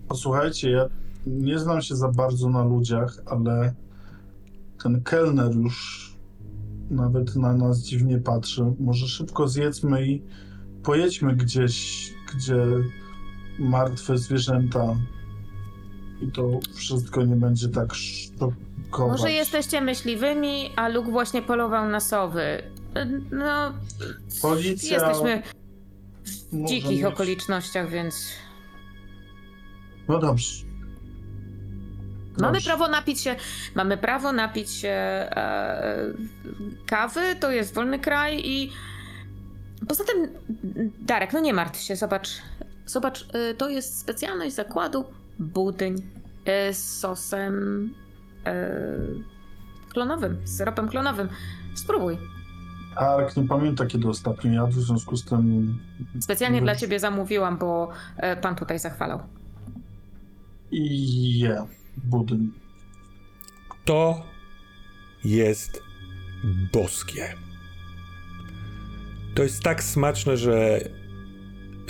Posłuchajcie, ja nie znam się za bardzo na ludziach, ale ten kelner już nawet na nas dziwnie patrzy. Może szybko zjedzmy i pojedźmy gdzieś, gdzie martwe zwierzęta i to wszystko nie będzie tak szokować. Może jesteście myśliwymi, a Luke właśnie polował na sowy. No, Policja jesteśmy w dzikich mieć- okolicznościach, więc No dobrze. Mamy Dobrze. prawo napić się, mamy prawo napić się e, kawy, to jest wolny kraj i poza tym, Darek, no nie martw się, zobacz, zobacz, e, to jest specjalność zakładu budyń e, z sosem e, klonowym, z syropem klonowym. Spróbuj. Ark nie pamięta, kiedy ostatnio jadł, w związku z tym Specjalnie dla ciebie zamówiłam, bo e, pan tutaj zachwalał. Je budyń. To jest boskie. To jest tak smaczne, że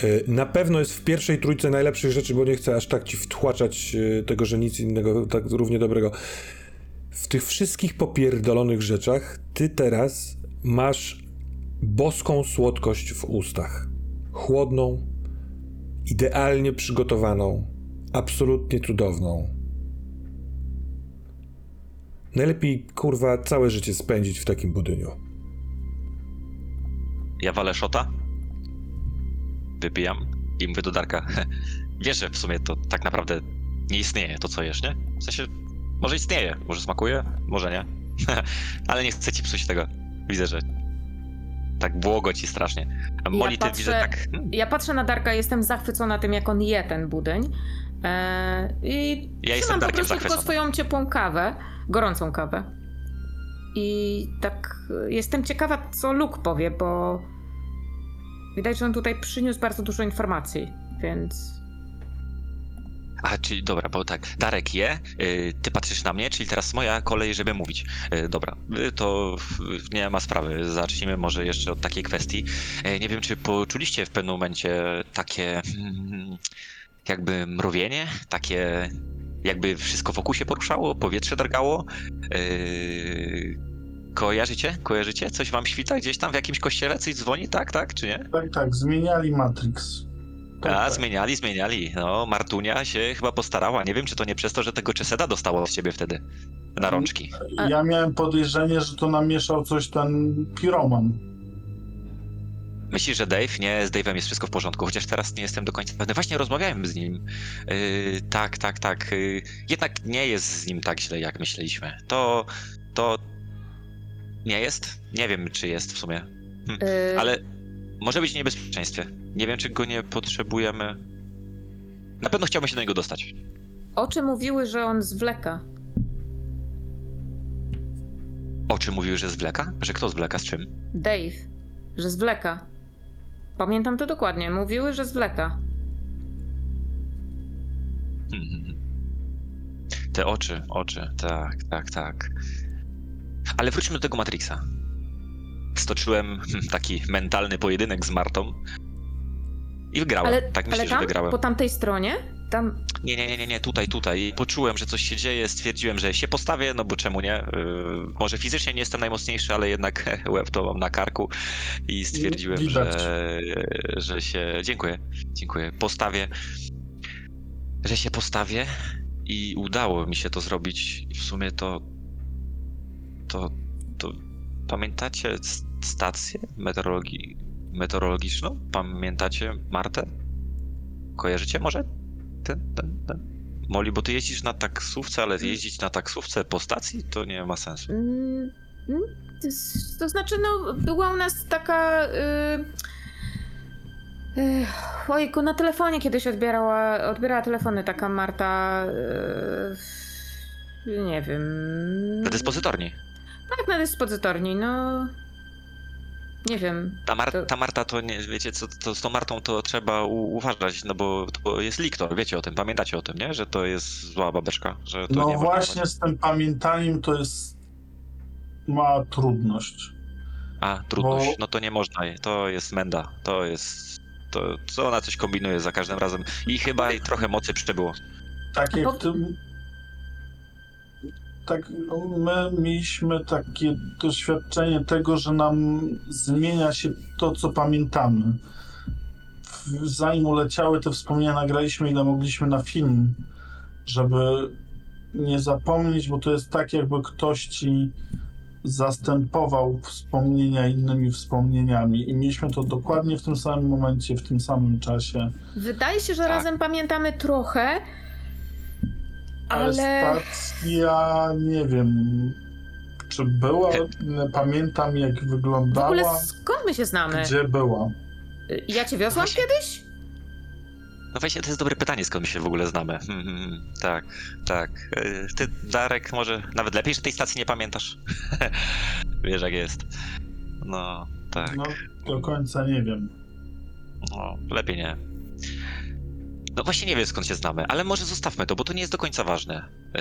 y, na pewno jest w pierwszej trójce najlepszych rzeczy, bo nie chcę aż tak ci wtłaczać y, tego, że nic innego tak równie dobrego. W tych wszystkich popierdolonych rzeczach ty teraz masz boską słodkość w ustach. Chłodną, idealnie przygotowaną, absolutnie cudowną. Najlepiej, kurwa, całe życie spędzić w takim budyniu. Ja walę szota. Wypijam i mówię do Darka. (laughs) Wiesz, że w sumie to tak naprawdę nie istnieje to, co jesz, nie? W sensie, może istnieje, może smakuje, może nie. (laughs) Ale nie chcę ci psuć tego. Widzę, że tak błogo ci strasznie. A Molly, ty patrzę- widzę tak... hmm, Ja patrzę na Darka, jestem zachwycona tym, jak on je ten budyń. E, I Ja jestem po prostu tylko swoją ciepłą kawę, gorącą kawę. I tak e, jestem ciekawa, co Luke powie, bo widać, że on tutaj przyniósł bardzo dużo informacji, więc A, czyli dobra, bo tak, Darek je, y, ty patrzysz na mnie, czyli teraz moja kolej, żeby mówić. Y, dobra, y, to nie ma sprawy. Zacznijmy może jeszcze od takiej kwestii. Nie wiem, czy poczuliście w pewnym momencie takie mm, jakby mrowienie, takie jakby wszystko wokół się poruszało, powietrze drgało. Y, kojarzycie? Kojarzycie? Coś wam świta gdzieś tam w jakimś kościele? Coś dzwoni? Tak, tak, czy nie? Tak, tak, zmieniali Matrix. Tak, A, tak. zmieniali, zmieniali. No, Martunia się chyba postarała. Nie wiem, czy to nie przez to, że tego Czeseda dostała od ciebie wtedy. Na rączki. Ja miałem podejrzenie, że to namieszał coś ten piroman. Myślisz, że Dave? Nie, z Dave'em jest wszystko w porządku, chociaż teraz nie jestem do końca pewny. Właśnie rozmawiałem z nim. Yy, tak, tak, tak. Yy, jednak nie jest z nim tak źle, jak myśleliśmy. To, to nie jest? Nie wiem, czy jest w sumie. Y, Ale może być w niebezpieczeństwie. Nie wiem, czy go nie potrzebujemy. Na pewno chciałbym się do niego dostać. Oczy mówiły, że on zwleka. Oczy mówiły, że zwleka? Że kto zwleka z czym? Dave, że zwleka. Pamiętam to dokładnie. Mówiły, że zwleka. Mhm. (laughs) Te oczy, oczy, tak, tak, tak. Ale wróćmy do tego Matrixa. Stoczyłem (laughs) taki mentalny pojedynek z Martą i wygrałem. Ale, tak myślę, ale że tam, wygrałem. po tamtej stronie, tam Nie, nie, nie, nie, tutaj, tutaj. Poczułem, że coś się dzieje, stwierdziłem, że się postawię, no bo czemu nie? Yy, może fizycznie nie jestem najmocniejszy, ale jednak (laughs) łeb to mam na karku i stwierdziłem, że, że się... Dziękuję, dziękuję. Postawię, że się postawię i udało mi się to zrobić. W sumie to... to... to... Pamiętacie stację meteorologii, meteorologiczną? Pamiętacie Martę? Kojarzycie może? Ten, ten, ten. Moli, bo ty jeździsz na taksówce, ale jeździć na taksówce po stacji to nie ma sensu. Mm, mm, to, znaczy, no, była u nas taka. Y, y, ojku, na telefonie kiedyś odbierała, odbierała telefony taka Marta. Y, nie wiem. Na dyspozytorni. Tak, na dyspozytorni, no. Nie wiem. Ta, Mar- To- ta Marta to nie, wiecie, co, to z tą Martą to trzeba uważać, no bo to jest liktor, wiecie o tym, pamiętacie o tym, nie? Że to jest zła babeczka, że to No nie właśnie z tym pamiętaniem to jest ma trudność. A, trudność, Bo- no to nie można, jej, to jest menda, to jest... To, co ona coś kombinuje za każdym razem i chyba jej trochę mocy przybyło. Tak jak tym. Tak, my mieliśmy takie doświadczenie tego, że nam zmienia się to, co pamiętamy. Zanim uleciały te wspomnienia, nagraliśmy ile mogliśmy na film, żeby nie zapomnieć, bo to jest tak, jakby ktoś ci zastępował wspomnienia innymi wspomnieniami. I mieliśmy to dokładnie w tym samym momencie, w tym samym czasie. Wydaje się, że Tak. razem pamiętamy trochę, Ale stacja, nie wiem, czy była, nie pamiętam jak W ogóle wyglądała, skąd my się znamy? gdzie była. Y, Ja cię wiozłam Właśnie- kiedyś? No właśnie, to jest dobre pytanie, skąd my się w ogóle znamy. Hmm, hmm, hmm. tak, tak. E, Ty, Darek, może nawet lepiej, że tej stacji nie pamiętasz. (laughs) Wiesz, jak jest. No, tak. No, do końca nie wiem. No, lepiej nie. No właśnie nie wiem, skąd się znamy, ale może zostawmy to, bo to nie jest do końca ważne. Yy,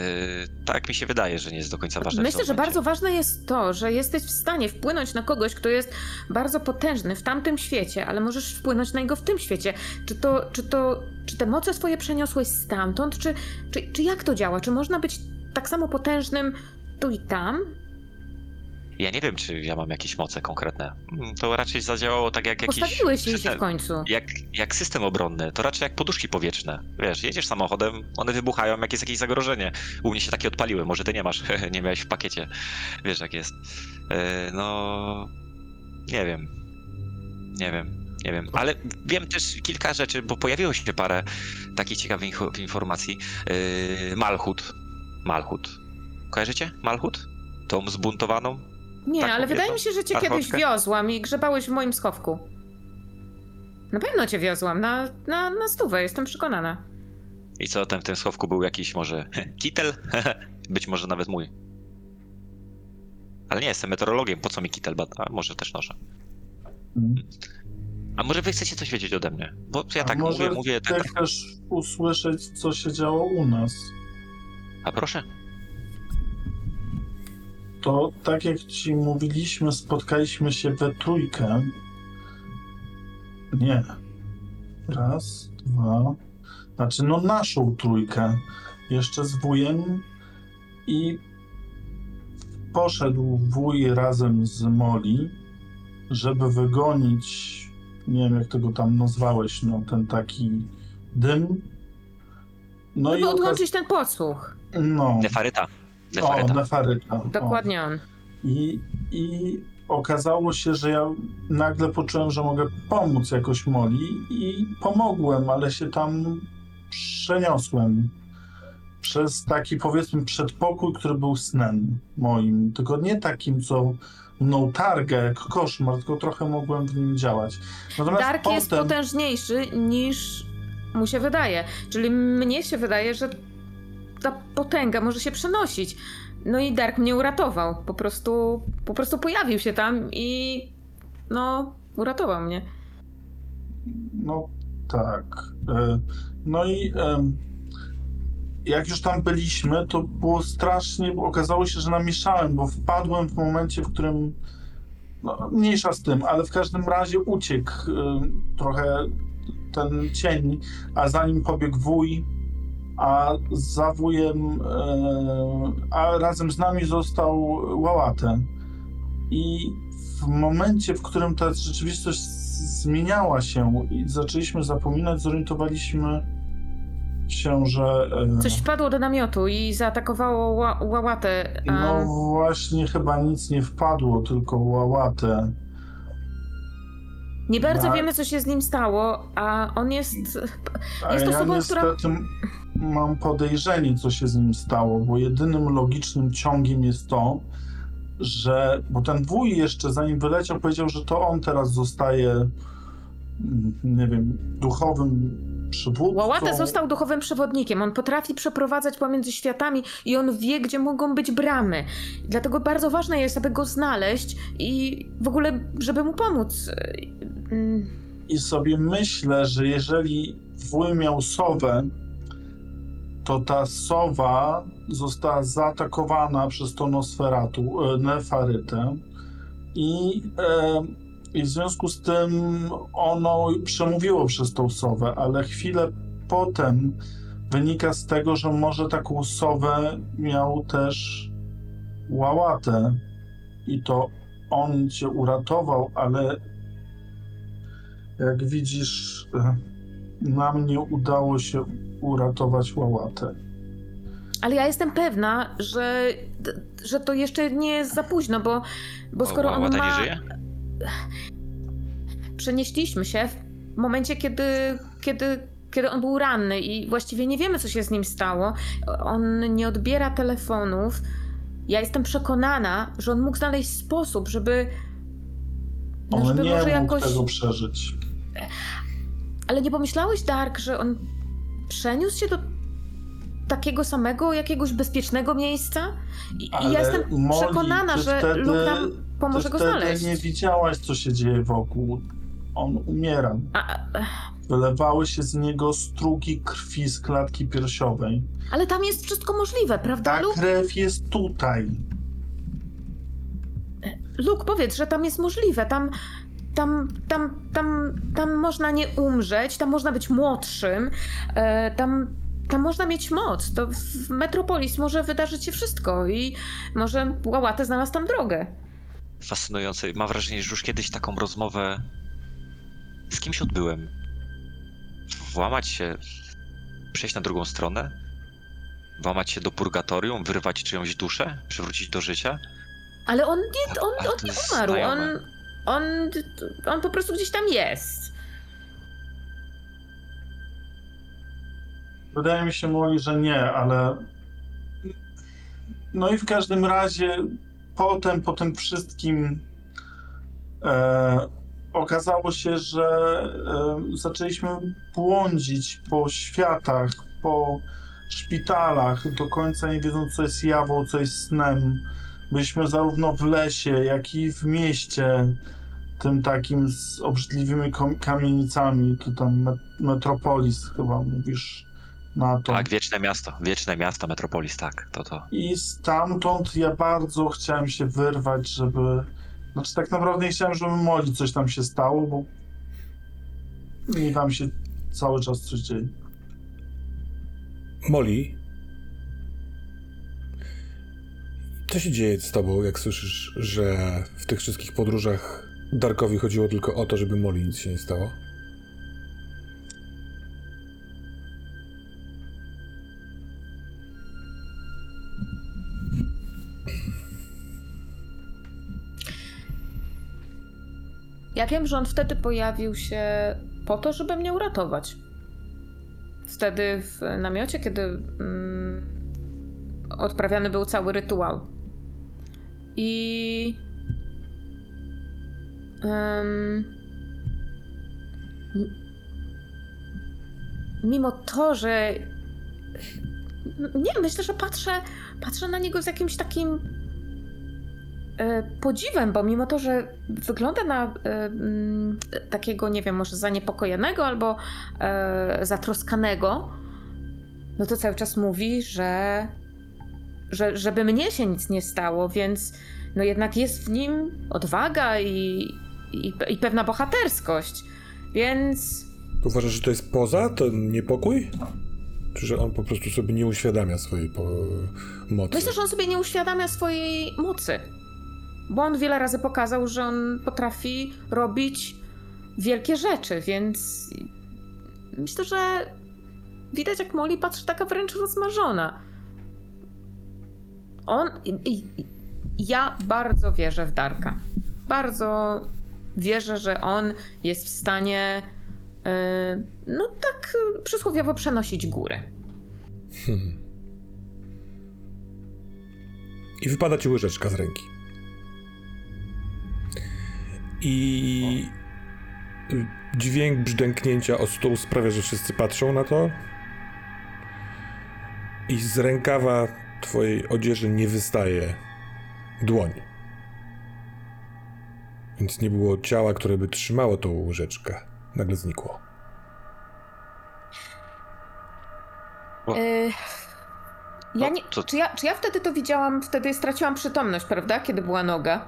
tak mi się wydaje, że nie jest do końca ważne. Myślę, że bardzo ważne jest to, że jesteś w stanie wpłynąć na kogoś, kto jest bardzo potężny w tamtym świecie, ale możesz wpłynąć na niego w tym świecie. Czy to, czy to, czy te moce swoje przeniosłeś stamtąd, czy, czy, czy jak to działa? Czy można być tak samo potężnym tu i tam? Ja nie wiem, czy ja mam jakieś moce konkretne. Mm, To raczej zadziałało tak jak jakiś... Postawiłeś jej się system- w końcu. Jak, jak system obronny, to raczej jak poduszki powietrzne. Wiesz, jedziesz samochodem, one wybuchają, jak jest jakieś zagrożenie. U mnie się takie odpaliły, może ty nie masz, (laughs) nie miałeś w pakiecie. Wiesz, jak jest. Yy, no... Nie wiem. Nie wiem. Nie wiem, ale wiem też kilka rzeczy, bo pojawiło się parę takich ciekawych informacji. Yy, Malchut. Malchut. Kojarzycie Malchut? Tą zbuntowaną? Nie, taką ale wydaje mi się, że cię kiedyś wiozłam i grzebałeś w moim schowku. Na pewno cię wiozłam, na, na, na stówę, jestem przekonana. I co, tam w tym schowku był jakiś może (laughs) kitel? (laughs) Być może nawet mój. Ale nie, jestem meteorologiem, po co mi kitel? Ba- A może też noszę. Mm. A może wy chcecie coś wiedzieć ode mnie? Bo ja A tak może mówię, mówię, tak. chcesz usłyszeć, co się działo u nas? A proszę. To tak jak ci mówiliśmy, spotkaliśmy się we trójkę. Nie. Raz, dwa. Znaczy, no naszą trójkę. Jeszcze z wujem. I poszedł wuj razem z Moli, żeby wygonić, nie wiem jak tego tam nazwałeś, no ten taki dym. No Żeby i okaz- odłączyć ten podsłuch. No. Nefaryta. O, Nefaryta. nefaryta. O. Dokładnie on. I, I okazało się, że ja nagle poczułem, że mogę pomóc jakoś Moli i pomogłem, ale się tam przeniosłem przez taki powiedzmy przedpokój, który był snem moim. Tylko nie takim, co mną targę jak koszmar, tylko trochę mogłem w nim działać. Natomiast Dark potem... jest potężniejszy niż mu się wydaje. Czyli mnie się wydaje, że ta potęga może się przenosić. No i Dark mnie uratował. Po prostu, po prostu pojawił się tam i no, uratował mnie. No tak. E, No i jak już tam byliśmy, to było strasznie, bo okazało się, że namieszałem, bo wpadłem w momencie, w którym. No, mniejsza z tym, ale w każdym razie uciekł trochę ten cień, a za nim pobiegł wuj, a za wujem, e, a razem z nami został Łałatę. I w momencie, w którym ta rzeczywistość zmieniała się i zaczęliśmy zapominać, zorientowaliśmy się, że. e, Coś wpadło do namiotu i zaatakowało ła łałatę. a- No właśnie, chyba nic nie wpadło, tylko łałatę. Nie bardzo na- wiemy, co się z nim stało, a on jest. A Jest ja osobą, niestety która- mam podejrzenie, co się z nim stało, bo jedynym logicznym ciągiem jest to, że. Bo ten wuj jeszcze zanim wyleciał, powiedział, że to on teraz zostaje, mm, nie wiem, duchowym przywódcą. Łałatę został duchowym przewodnikiem. On potrafi przeprowadzać pomiędzy światami i on wie, gdzie mogą być bramy. Dlatego bardzo ważne jest, aby go znaleźć i w ogóle, żeby mu pomóc. I sobie myślę, że jeżeli wuj miał sowę, to ta sowa została zaatakowana przez tą Nosferatu, e, Nefarytę. I, e, i w związku z tym ono przemówiło przez tą sowę, ale chwilę potem wynika z tego, że może taką sowę miał też Łałatę. I to on cię uratował, ale jak widzisz, e, nam nie udało się uratować Łałatę. Ale ja jestem pewna, że, że to jeszcze nie jest za późno, bo, bo skoro on ma... nie żyje? Przenieśliśmy się w momencie, kiedy, kiedy, kiedy on był ranny i właściwie nie wiemy, co się z nim stało. On nie odbiera telefonów. Ja jestem przekonana, że on mógł znaleźć sposób, żeby... no, On żeby nie może mógł jakoś... tego przeżyć. Ale nie pomyślałeś, Dark, że on przeniósł się do takiego samego, jakiegoś bezpiecznego miejsca? I, Ale ja jestem Molly, przekonana, że wtedy- Luke nam pomoże go znaleźć. nie widziałaś, co się dzieje wokół. On umiera. A, Wylewały się z niego strugi krwi z klatki piersiowej. ale tam jest wszystko możliwe, prawda, Ta Luke? krew jest tutaj. Luke, powiedz, że tam jest możliwe. Tam, tam, tam, tam, tam można nie umrzeć, tam można być młodszym, e, tam, tam można mieć moc. To w Metropolis może wydarzyć się wszystko i może Łałatę znalazł tam drogę. Fascynujące. Mam wrażenie, że już kiedyś taką rozmowę z kimś odbyłem. Włamać się, przejść na drugą stronę, włamać się do purgatorium, wyrwać czyjąś duszę, przywrócić do życia. Ale on nie, on, on nie umarł, on. On, on po prostu gdzieś tam jest. Wydaje mi się, Molly, że nie, ale. No i w każdym razie potem, po tym wszystkim e, okazało się, że e, zaczęliśmy błądzić po światach, po szpitalach, do końca nie wiedząc, co jest jawą, co jest snem. Byliśmy zarówno w lesie, jak i w mieście. tym takim z obrzydliwymi kom- kamienicami, tu tam met- Metropolis chyba mówisz na to. Tak, wieczne miasto, wieczne miasto, Metropolis, tak, to to. I stamtąd ja bardzo chciałem się wyrwać, żeby. Znaczy, tak naprawdę nie chciałem, żeby Moli coś tam się stało, bo mi tam się cały czas coś dzieje. Molly, co się dzieje z tobą, jak słyszysz, że w tych wszystkich podróżach Darkowi chodziło tylko o to, żeby Molly nic się nie stało? Ja wiem, że on wtedy pojawił się po to, żeby mnie uratować. Wtedy w namiocie, kiedy mm, odprawiany był cały rytuał. I. em, m- mimo to, że. Nie, myślę, że patrzę, patrzę na niego z jakimś takim e, podziwem, bo mimo to, że wygląda na e, takiego, nie wiem, może zaniepokojonego albo e, zatroskanego, no to cały czas mówi, że, że żeby mnie się nic nie stało, więc no jednak jest w nim odwaga i, i, i pewna bohaterskość. Więc Uważasz, że to jest poza ten niepokój? Czy że on po prostu sobie nie uświadamia swojej po... mocy? myślę, że on sobie nie uświadamia swojej mocy. Bo on wiele razy pokazał, że on potrafi robić wielkie rzeczy, więc myślę, że widać jak Molly patrzy taka wręcz rozmarzona. On. Ja bardzo wierzę w Darka. Bardzo wierzę, że on jest w stanie. yy, no tak przysłowiowo przenosić górę. Hmm. I wypada ci łyżeczka z ręki. I dźwięk brzdęknięcia o stół sprawia, że wszyscy patrzą na to. I z rękawa twojej odzieży nie wystaje dłoń. Więc nie było ciała, które by trzymało tą łyżeczkę. Nagle znikło. Yy, ja nie, czy, ja, czy ja wtedy to widziałam, wtedy straciłam przytomność, prawda? Kiedy była noga.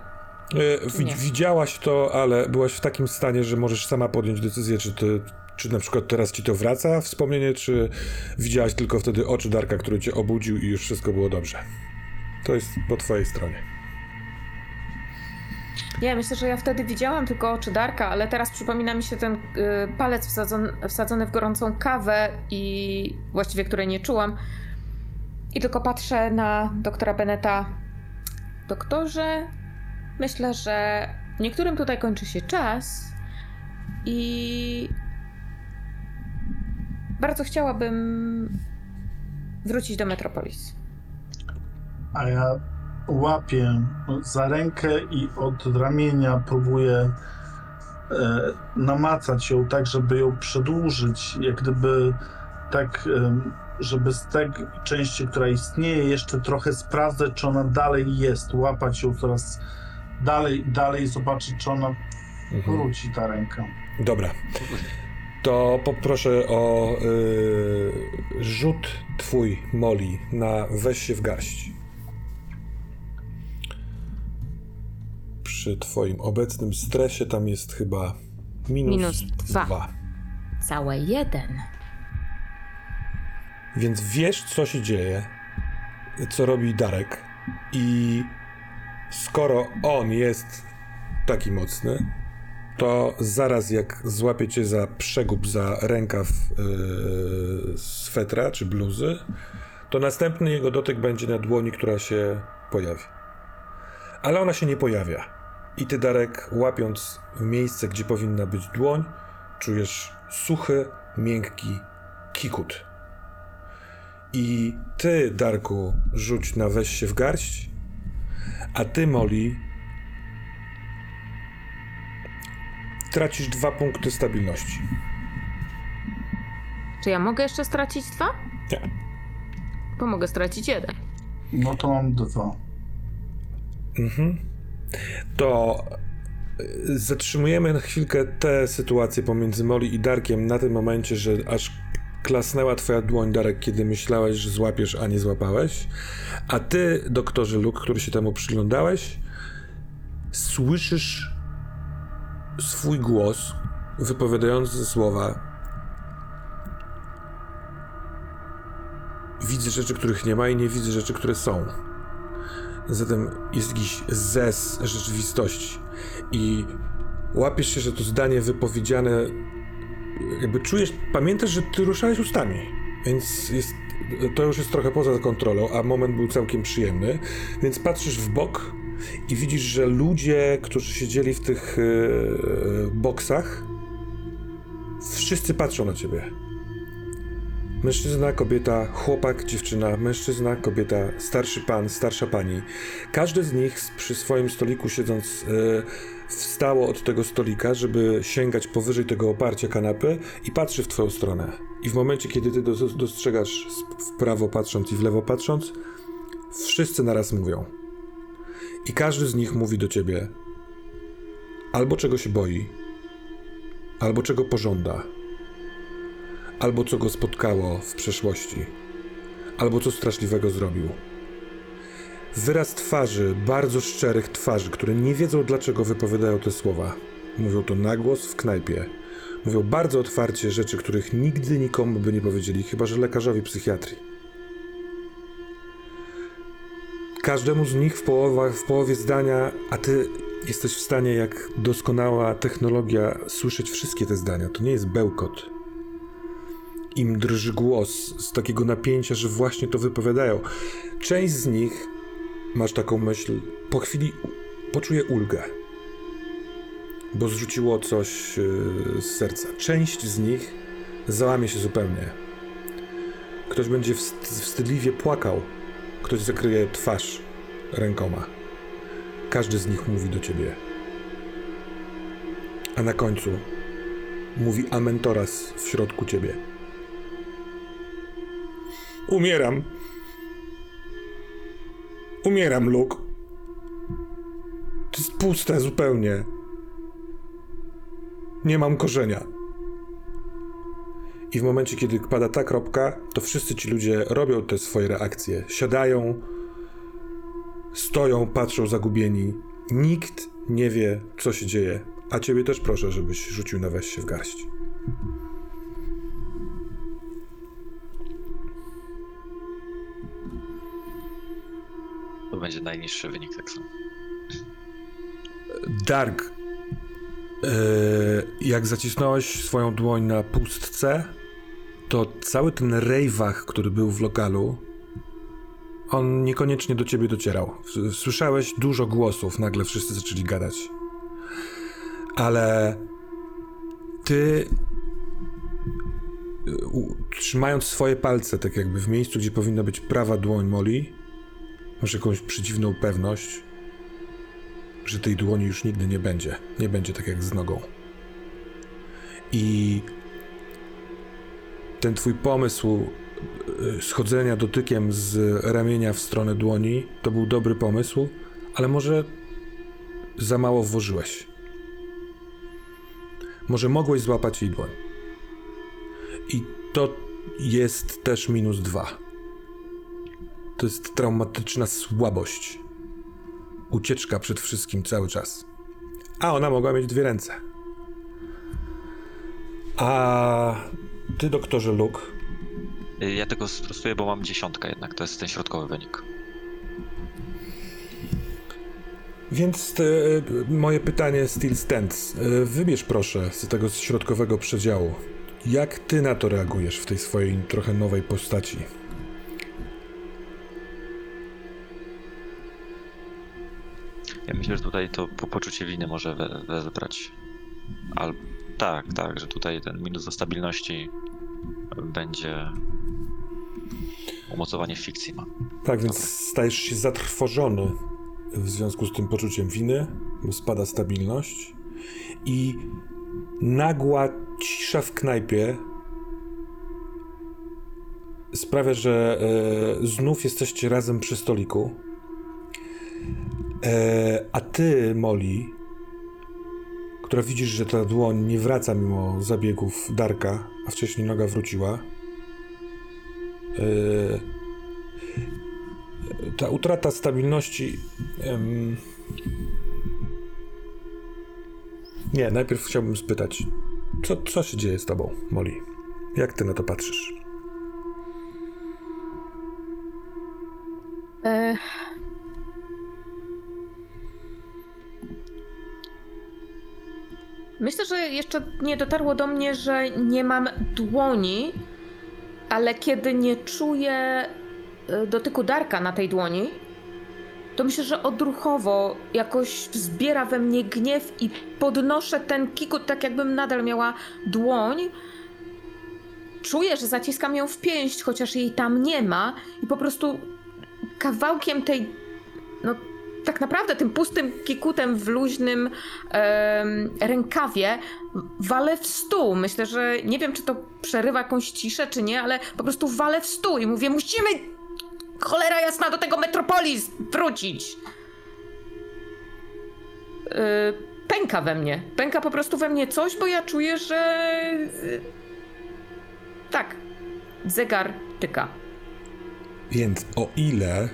Wi- Nie. Widziałaś to, ale byłaś w takim stanie, że możesz sama podjąć decyzję, czy, ty, czy na przykład teraz ci to wraca wspomnienie, czy widziałaś tylko wtedy oczy Darka, który cię obudził i już wszystko było dobrze. To jest po twojej stronie. Nie, myślę, że ja wtedy widziałam tylko oczy Darka, ale teraz przypomina mi się ten y, palec wsadzony, wsadzony w gorącą kawę i właściwie której nie czułam. I tylko patrzę na doktora Beneta. Doktorze, myślę, że niektórym tutaj kończy się czas i bardzo chciałabym wrócić do Metropolis. A ja łapię za rękę i od ramienia próbuję e, namacać ją tak, żeby ją przedłużyć, jak gdyby tak, em, żeby z tej części, która istnieje, jeszcze trochę sprawdzać, czy ona dalej jest, łapać ją coraz dalej, dalej, zobaczyć, czy ona Mhm. wróci, ta ręka. Dobra. To poproszę o y, rzut twój, Moli, na weź się w garść. Przy twoim obecnym stresie tam jest chyba minus, Minus dwa. dwa. Całe jeden. Więc wiesz, co się dzieje, co robi Darek. I skoro on jest taki mocny, to zaraz jak złapie cię za przegub, za rękaw yy, swetra czy bluzy, to następny jego dotyk będzie na dłoni, która się pojawi. Ale ona się nie pojawia. I ty, Darek, łapiąc w miejsce, gdzie powinna być dłoń, czujesz suchy, miękki kikut. I ty, Darku, rzuć na weź się w garść, a ty, Molly, tracisz dwa punkty stabilności. Czy ja mogę jeszcze stracić dwa? Nie. Bo mogę stracić jeden. No to mam dwa. Mhm. To Zatrzymujemy na chwilkę tę sytuację pomiędzy Molly i Darkiem na tym momencie, że aż klasnęła twoja dłoń, Darek, kiedy myślałeś, że złapiesz, a nie złapałeś. A ty, doktorze Luke, który się temu przyglądałeś, słyszysz swój głos wypowiadający słowa Widzę rzeczy, których nie ma i nie widzę rzeczy, które są. Zatem jest jakiś zes rzeczywistości. I łapiesz się, że to zdanie wypowiedziane, jakby czujesz, pamiętasz, że ty ruszałeś ustami, więc jest, to już jest trochę poza kontrolą, a moment był całkiem przyjemny, więc patrzysz w bok i widzisz, że ludzie, którzy siedzieli w tych e, boksach, wszyscy patrzą na ciebie. Mężczyzna, kobieta, chłopak, dziewczyna, mężczyzna, kobieta, starszy pan, starsza pani. Każdy z nich przy swoim stoliku siedząc e, wstało od tego stolika, żeby sięgać powyżej tego oparcia kanapy i patrzy w twoją stronę. I w momencie, kiedy ty dos- dostrzegasz w prawo patrząc i w lewo patrząc, wszyscy naraz mówią. I każdy z nich mówi do ciebie albo czego się boi, albo czego pożąda albo co go spotkało w przeszłości, albo co straszliwego zrobił. Wyraz twarzy, bardzo szczerych twarzy, które nie wiedzą dlaczego wypowiadają te słowa. Mówią to na głos w knajpie. Mówią bardzo otwarcie rzeczy, których nigdy nikomu by nie powiedzieli, chyba że lekarzowi psychiatrii. Każdemu z nich w, w połowie zdania, a ty jesteś w stanie, jak doskonała technologia, słyszeć wszystkie te zdania. To nie jest bełkot im drży głos z takiego napięcia, że właśnie to wypowiadają. Część z nich, masz taką myśl, po chwili poczuje ulgę, bo zrzuciło coś yy, z serca. Część z nich załamie się zupełnie. Ktoś będzie wst- wstydliwie płakał, ktoś zakryje twarz rękoma. Każdy z nich mówi do ciebie. A na końcu mówi Amentoras w środku ciebie. Umieram. Umieram, Luke. To jest puste zupełnie. Nie mam korzenia. I w momencie, kiedy pada ta kropka, to wszyscy ci ludzie robią te swoje reakcje. Siadają, stoją, patrzą zagubieni. Nikt nie wie, co się dzieje. A ciebie też proszę, żebyś rzucił na weź się w garść. To będzie najniższy wynik tak samo. Dark, e, jak zacisnąłeś swoją dłoń na pustce, to cały ten rejwach, który był w lokalu, on niekoniecznie do ciebie docierał. Słyszałeś dużo głosów, nagle wszyscy zaczęli gadać. Ale ty, trzymając swoje palce, tak jakby w miejscu, gdzie powinna być prawa dłoń Molly, masz jakąś przedziwną pewność, że tej dłoni już nigdy nie będzie. Nie będzie tak jak z nogą. I ten twój pomysł y, schodzenia dotykiem z ramienia w stronę dłoni to był dobry pomysł, ale może za mało włożyłeś. Może mogłeś złapać jej dłoń. I to jest też minus dwa. To jest traumatyczna słabość ucieczka przed wszystkim cały czas. A ona mogła mieć dwie ręce. A ty, doktorze Luke, Y, Ja tego sprostuję, bo mam dziesiątkę jednak, to jest ten środkowy wynik. więc te, moje pytanie still stands. Wybierz proszę z tego środkowego przedziału. Jak ty na to reagujesz w tej swojej trochę nowej postaci? Ja myślę, że tutaj to po poczucie winy może we, wezbrać. Al tak, tak, że tutaj ten minus do stabilności będzie umocowanie w fikcji ma. Tak, więc stajesz się zatrwożony w związku z tym poczuciem winy, bo spada stabilność i nagła cisza w knajpie sprawia, że e, znów jesteście razem przy stoliku. E, a ty, Molly, która widzisz, że ta dłoń nie wraca mimo zabiegów Darka, a wcześniej noga wróciła. Yy, ta utrata stabilności. Nie, najpierw chciałbym spytać, co, co się dzieje z tobą, Molly? Jak ty na to patrzysz? E... Myślę, że jeszcze nie dotarło do mnie, że nie mam dłoni, ale kiedy nie czuję e, dotyku Darka na tej dłoni, to myślę, że odruchowo jakoś wzbiera we mnie gniew i podnoszę ten kikut tak, jakbym nadal miała dłoń. Czuję, że zaciskam ją w pięść, chociaż jej tam nie ma, i po prostu kawałkiem tej, no tak naprawdę tym pustym kikutem w luźnym rękawie walę w stół. Myślę, że nie wiem, czy to przerywa jakąś ciszę, czy nie, ale po prostu walę w stół i mówię, musimy cholera jasna do tego Metropolis wrócić. Yy, pęka we mnie. Pęka po prostu we mnie coś, bo ja czuję, że... yy, Tak. Zegar tyka. Więc o ile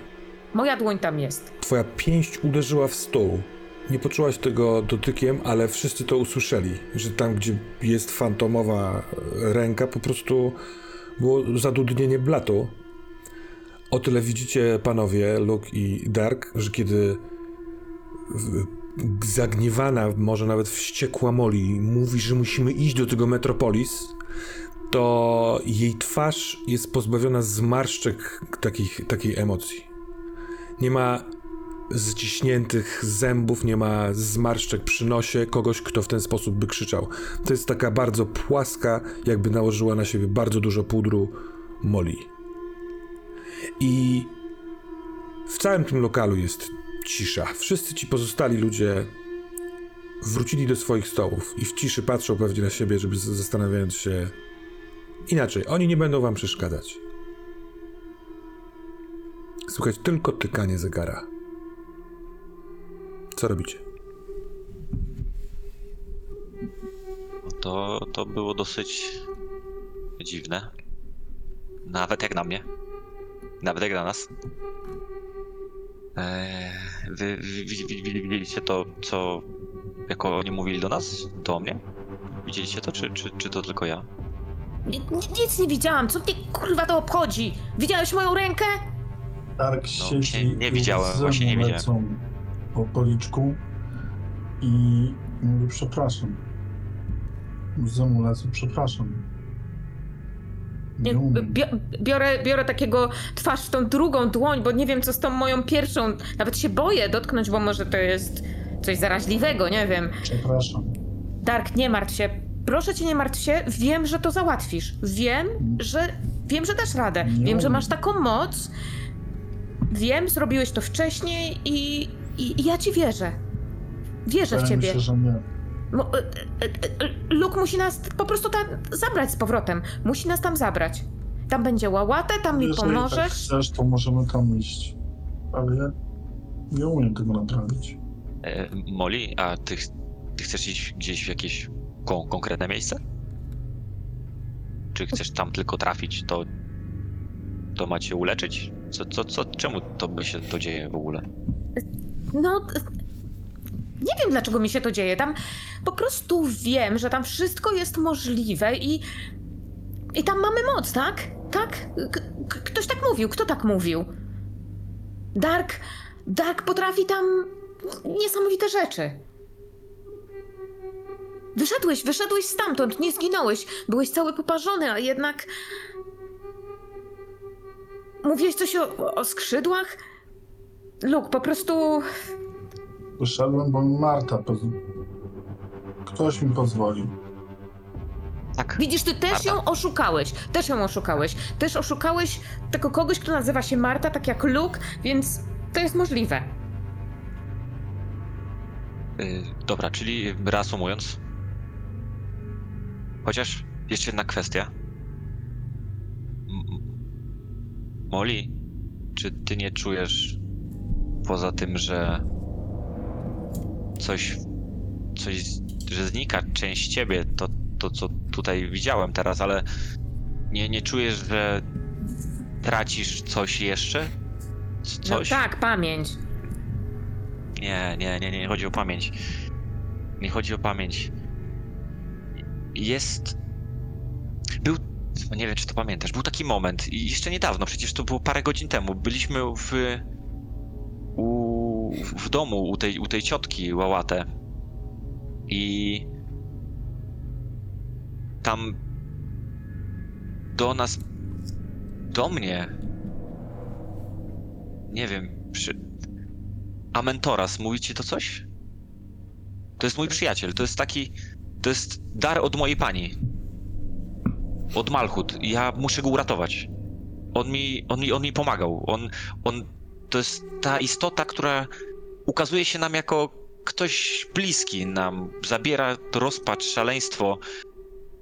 Moja dłoń tam jest. twoja pięść uderzyła w stół, nie poczułaś tego dotykiem, ale wszyscy to usłyszeli, że tam, gdzie jest fantomowa ręka, po prostu było zadudnienie blatu. O tyle widzicie, panowie, Luke i Dark, że kiedy zagniewana, może nawet wściekła Molly mówi, że musimy iść do tego Metropolis, to jej twarz jest pozbawiona zmarszczek takich, takiej emocji. Nie ma zciśniętych zębów, nie ma zmarszczek przy nosie kogoś, kto w ten sposób by krzyczał. To jest taka bardzo płaska, jakby nałożyła na siebie bardzo dużo pudru Molly. I w całym tym lokalu jest cisza. Wszyscy ci pozostali ludzie wrócili do swoich stołów i w ciszy patrzą pewnie na siebie, żeby zastanawiając się inaczej. Oni nie będą wam przeszkadzać. Słychać tylko tykanie zegara. Co robicie? No to, to było dosyć dziwne. Nawet jak na mnie. Nawet jak na nas. Eee, wy, wy, wy, wy, wy widzieliście to, co jako oni mówili do nas? To o mnie? Widzieliście to, czy, czy, czy to tylko ja? Ni- ni- Nic nie widziałam, co mnie kurwa to obchodzi? Widziałeś moją rękę? Dark siedzi się nie i widziałem, właśnie nie widziałem. po policzku i mówi przepraszam. Łzy mu lecą, przepraszam. Nie Nie, biorę, biorę takiego twarz w tą drugą dłoń, bo nie wiem co z tą moją pierwszą. Nawet się boję dotknąć, bo może to jest coś zaraźliwego, nie wiem. Przepraszam. Dark, nie martw się. Proszę cię, nie martw się. Wiem, że to załatwisz. Wiem, że. Wiem, że dasz radę. Nie Wiem, że masz taką moc. Wiem, zrobiłeś to wcześniej i. i, i ja ci wierzę. Wierzę w Wydaje mi ciebie. się, że nie. Mo- e, e, e, Luke musi nas po prostu tam zabrać z powrotem. Musi nas tam zabrać. Tam będzie łałatę, tam mi Jeżeli tak pomożesz. chcesz, to możemy tam iść. Ale ja nie umiem tego naprawić. E, Molly, a ty, ch- ty chcesz iść gdzieś w jakieś kon- konkretne miejsce? Czy chcesz tam tylko trafić, to, to ma cię uleczyć? Co, co, co, czemu to by się to dzieje w ogóle? No. Nie wiem, dlaczego mi się to dzieje. Tam po prostu wiem, że tam wszystko jest możliwe i. I tam mamy moc, tak? Tak? K- ktoś tak mówił. Kto tak mówił? Dark. Dark potrafi tam niesamowite rzeczy. Wyszedłeś, wyszedłeś stamtąd, nie zginąłeś. Byłeś cały poparzony, a jednak. Mówiłeś coś o, o skrzydłach? Luke, po prostu. Wyszedłem, bo mi Marta poz... Ktoś mi pozwolił. Tak. Widzisz, ty też Marta. ją oszukałeś. Też ją oszukałeś. Też oszukałeś tego kogoś, kto nazywa się Marta, tak jak Luke, więc to jest możliwe. Y, dobra, czyli reasumując. Chociaż jeszcze jedna kwestia. Molly, czy ty nie czujesz poza tym, że coś, coś że znika część ciebie, to, to co tutaj widziałem teraz, ale nie, nie czujesz, że tracisz coś jeszcze? C- No Coś? tak, pamięć. Nie, nie, nie, nie chodzi o pamięć. Nie chodzi o pamięć. Jest. No Nie wiem, czy to pamiętasz. Był taki moment, i jeszcze niedawno, przecież to było parę godzin temu. Byliśmy w. U, w domu u tej, u tej ciotki Łałatę. I. Tam. Do nas. Do mnie. Nie wiem. Przy, Amentoras, mówi ci to coś? To jest mój przyjaciel, to jest taki. To jest dar od mojej pani. Od Malchut. Ja muszę go uratować. On mi, on mi, on mi pomagał. On, on. To jest ta istota, która ukazuje się nam jako ktoś bliski nam. Zabiera to rozpacz, szaleństwo.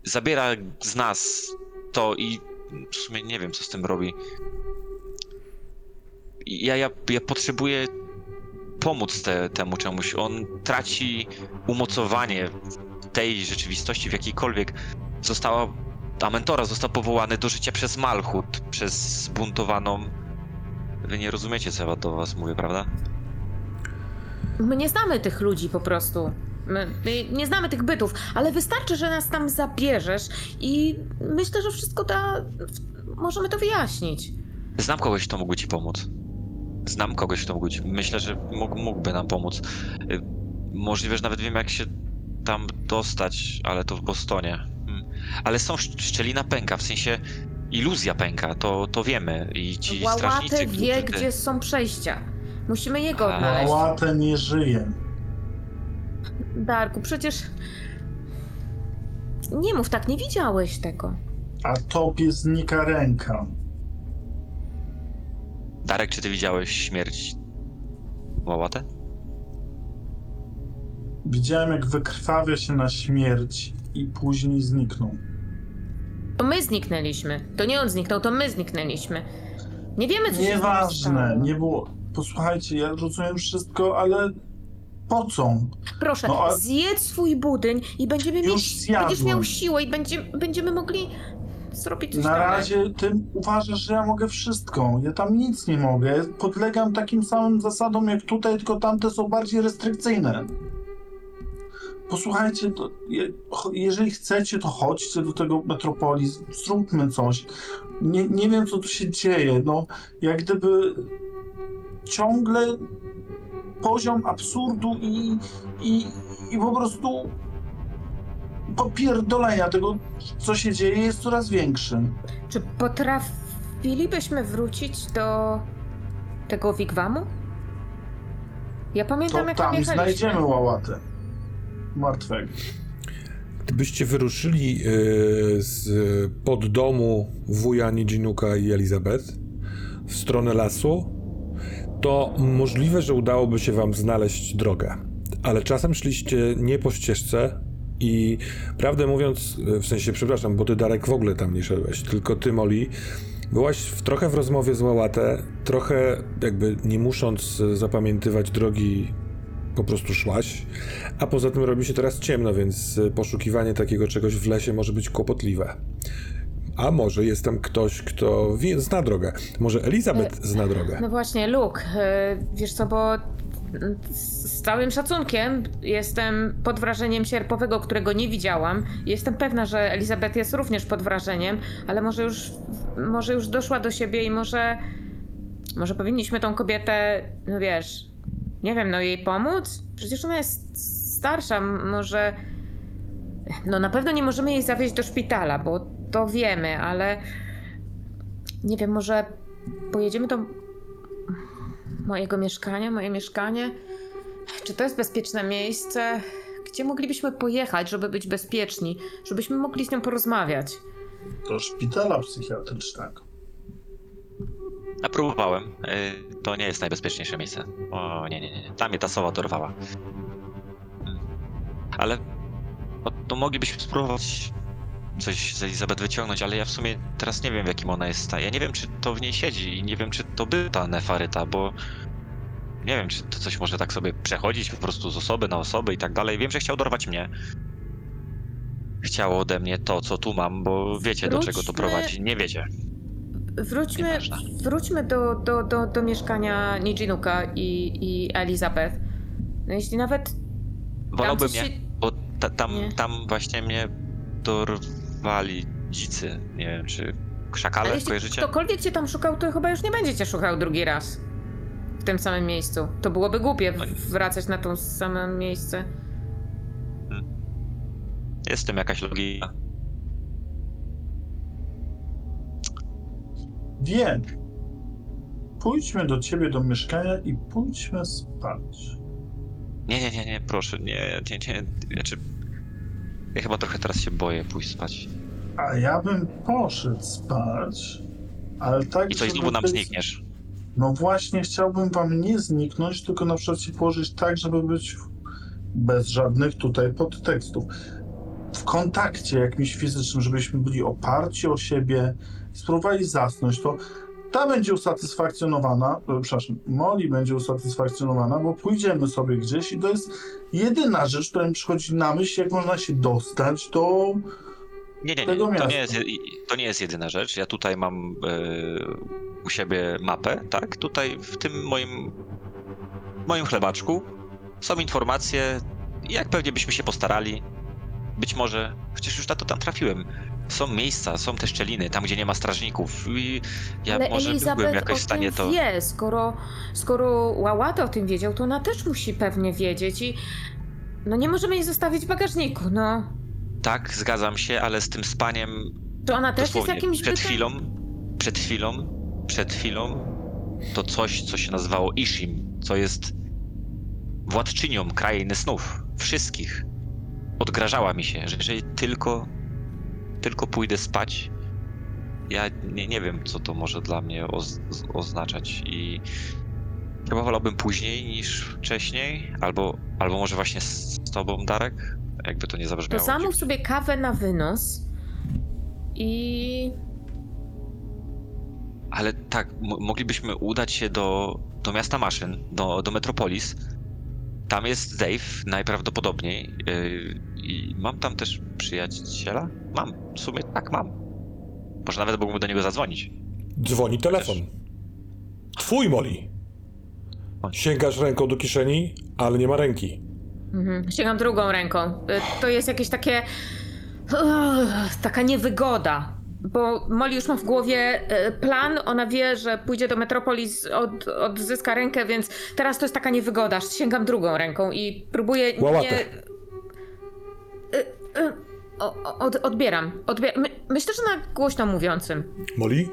Zabiera z nas to i w sumie nie wiem, co z tym robi. Ja, ja, ja potrzebuję pomóc te, temu czemuś. On traci umocowanie tej rzeczywistości, w jakiejkolwiek została. Amentora został powołany do życia przez Malchut, przez zbuntowaną. Wy nie rozumiecie, co ja do was mówię, prawda? My nie znamy tych ludzi po prostu. My, my nie znamy tych bytów, ale wystarczy, że nas tam zabierzesz i myślę, że wszystko da. Możemy to wyjaśnić. Znam kogoś, kto mógłby ci pomóc. Znam kogoś, kto mógłby ci... Myślę, że mógł, mógłby nam pomóc. Y, Możliwe, że nawet wiem, jak się tam dostać, ale to w Bostonie. Ale są szcz- szczelina pęka, w sensie iluzja pęka, to, to wiemy. I ci Łałatę strażnicy, wie, którzy- gdzie są przejścia. Musimy jego A. odnaleźć. Łatę nie żyje. Darku, przecież. Nie mów tak, nie widziałeś tego. A tobie znika ręka. Darek, czy ty widziałeś śmierć Łałatę? Widziałem, jak wykrwawia się na śmierć i później zniknął. To my zniknęliśmy. To nie on zniknął, to my zniknęliśmy. Nie wiemy, co się Nieważne, stało. nie było. Posłuchajcie, ja rozumiem wszystko, ale po co? Proszę, No, a- zjedz swój budyń i będziemy Już mieć. zjadłem. Będziesz miał siłę i będzie, będziemy mogli zrobić coś Na dalej. razie ty uważasz, że ja mogę wszystko. Ja tam nic nie mogę. Podlegam takim samym zasadom jak tutaj, tylko tamte są bardziej restrykcyjne. Posłuchajcie, to, je, jeżeli chcecie, to chodźcie do tego Metropolis, zróbmy coś. Nie, nie wiem, co tu się dzieje. No, jak gdyby ciągle poziom absurdu i, i, i po prostu popierdolenia tego, co się dzieje, jest coraz większy. Czy potrafilibyśmy wrócić do tego wigwamu? Ja pamiętam, To jak tam tam jechaliśmy. znajdziemy łałatę. Martwego. Gdybyście wyruszyli y, z poddomu wuja Nijinuka i Elizabeth w stronę lasu, to możliwe, że udałoby się wam znaleźć drogę. Ale czasem szliście nie po ścieżce i prawdę mówiąc, y, w sensie, przepraszam, bo ty Darek w ogóle tam nie szedłeś, tylko ty Molly, byłaś w, trochę w rozmowie z Łałatę, trochę jakby nie musząc y, zapamiętywać drogi po prostu szłaś, a poza tym robi się teraz ciemno, więc y, poszukiwanie takiego czegoś w lesie może być kłopotliwe. A może jest tam ktoś, kto wie, zna drogę. Może Elizabeth zna drogę. No właśnie, Luke, y, wiesz co, bo z z całym szacunkiem jestem pod wrażeniem sierpowego, którego nie widziałam. Jestem pewna, że Elizabeth jest również pod wrażeniem, ale może już, może już doszła do siebie i może, może powinniśmy tą kobietę, no wiesz, nie wiem, no jej pomóc? Przecież ona jest starsza, może... No na pewno nie możemy jej zawieźć do szpitala, bo to wiemy, ale nie wiem, może pojedziemy do mojego mieszkania, moje mieszkanie. Czy to jest bezpieczne miejsce? Gdzie moglibyśmy pojechać, żeby być bezpieczni, żebyśmy mogli z nią porozmawiać? Do szpitala psychiatrycznego. Ja próbowałem. Y, To nie jest najbezpieczniejsze miejsce. O, nie, nie, nie. Tam mnie ta sowa dorwała. Ale no, to moglibyśmy spróbować coś z Elizabeth wyciągnąć, ale ja w sumie teraz nie wiem, w jakim ona jest stanie. Ja nie wiem, czy to w niej siedzi i nie wiem, czy to by ta nefaryta, bo nie wiem, czy to coś może tak sobie przechodzić po prostu z osoby na osobę i tak dalej. Wiem, że chciał dorwać mnie. Chciał ode mnie to, co tu mam, bo wiecie, do czego to prowadzi. Nie wiecie. Wróćmy, wróćmy do, do, do, do mieszkania Nijinuka i, i Elizabeth. No jeśli nawet Wolałbym nie, się... bo ta, tam, Nie. tam właśnie mnie dorwali dzicy. Nie wiem, czy krzakale, Ale jeśli kojarzycie? ktokolwiek cię tam szukał, to chyba już nie będzie cię szukał drugi raz. W tym samym miejscu. To byłoby głupie No wracać na to samo miejsce. Jest w tym jakaś logika. Wiem. Pójdźmy do ciebie do mieszkania i pójdźmy spać. Nie, nie, nie, nie, proszę, nie, nie, nie. Znaczy, ja chyba trochę teraz się boję pójść spać. A ja bym poszedł spać, ale tak, I coś żeby znowu nam być- znikniesz. No właśnie, chciałbym wam nie zniknąć, tylko na przykład się położyć tak, żeby być bez żadnych tutaj podtekstów. W kontakcie jakimś fizycznym, żebyśmy byli oparci o siebie, spróbowali zasnąć, to ta będzie usatysfakcjonowana, przepraszam, Molly będzie usatysfakcjonowana, bo pójdziemy sobie gdzieś i to jest jedyna rzecz, która mi przychodzi na myśl, jak można się dostać do... Nie, nie, nie, tego to miasta. nie, jest, je- to nie jest jedyna rzecz. Ja tutaj mam e, u siebie mapę, tak? Tutaj w tym moim, moim chlebaczku są informacje, jak pewnie byśmy się postarali. Być może, chociaż już na to tam trafiłem. Są miejsca, są te szczeliny, tam gdzie nie ma strażników i ja Ale może Elizabeth byłbym jakoś w stanie to... wie. Skoro, skoro Łałata o tym wiedział, to ona też musi pewnie wiedzieć i... No nie możemy jej zostawić w bagażniku, no. Tak, zgadzam się, ale z tym spaniem Czy ona też jest jakimś przed bytem? chwilą, przed chwilą, przed chwilą to coś, co się nazywało Ishim, co jest władczynią krainy snów, wszystkich. Odgrażała mi się, że jeżeli tylko, tylko pójdę spać, ja nie, nie wiem, co to może dla mnie oz, oznaczać i chyba wolałbym później niż wcześniej, albo, albo może właśnie z, z tobą, Darek, jakby to nie To zabrzmiało. zamów sobie kawę na wynos i... Ale tak, mo- moglibyśmy udać się do, do miasta maszyn, do, do Metropolis. Tam jest Dave najprawdopodobniej. Yy, I mam tam też przyjaciela? Mam, w sumie tak mam. Może nawet mógłbym do niego zadzwonić. Dzwoni telefon. Twój, Molly. Sięgasz ręką do kieszeni, ale nie ma ręki. Mhm. Sięgam drugą ręką. Y, To jest jakieś takie... Uff, taka niewygoda. Bo Molly już ma w głowie y, plan, ona wie, że pójdzie do Metropolis, od, odzyska rękę, więc teraz to jest taka niewygoda. Sięgam drugą ręką i próbuję Łałatę. nie... Y, o- Od, odbieram. Odbier... My, myślę, że na głośno mówiącym. Molly?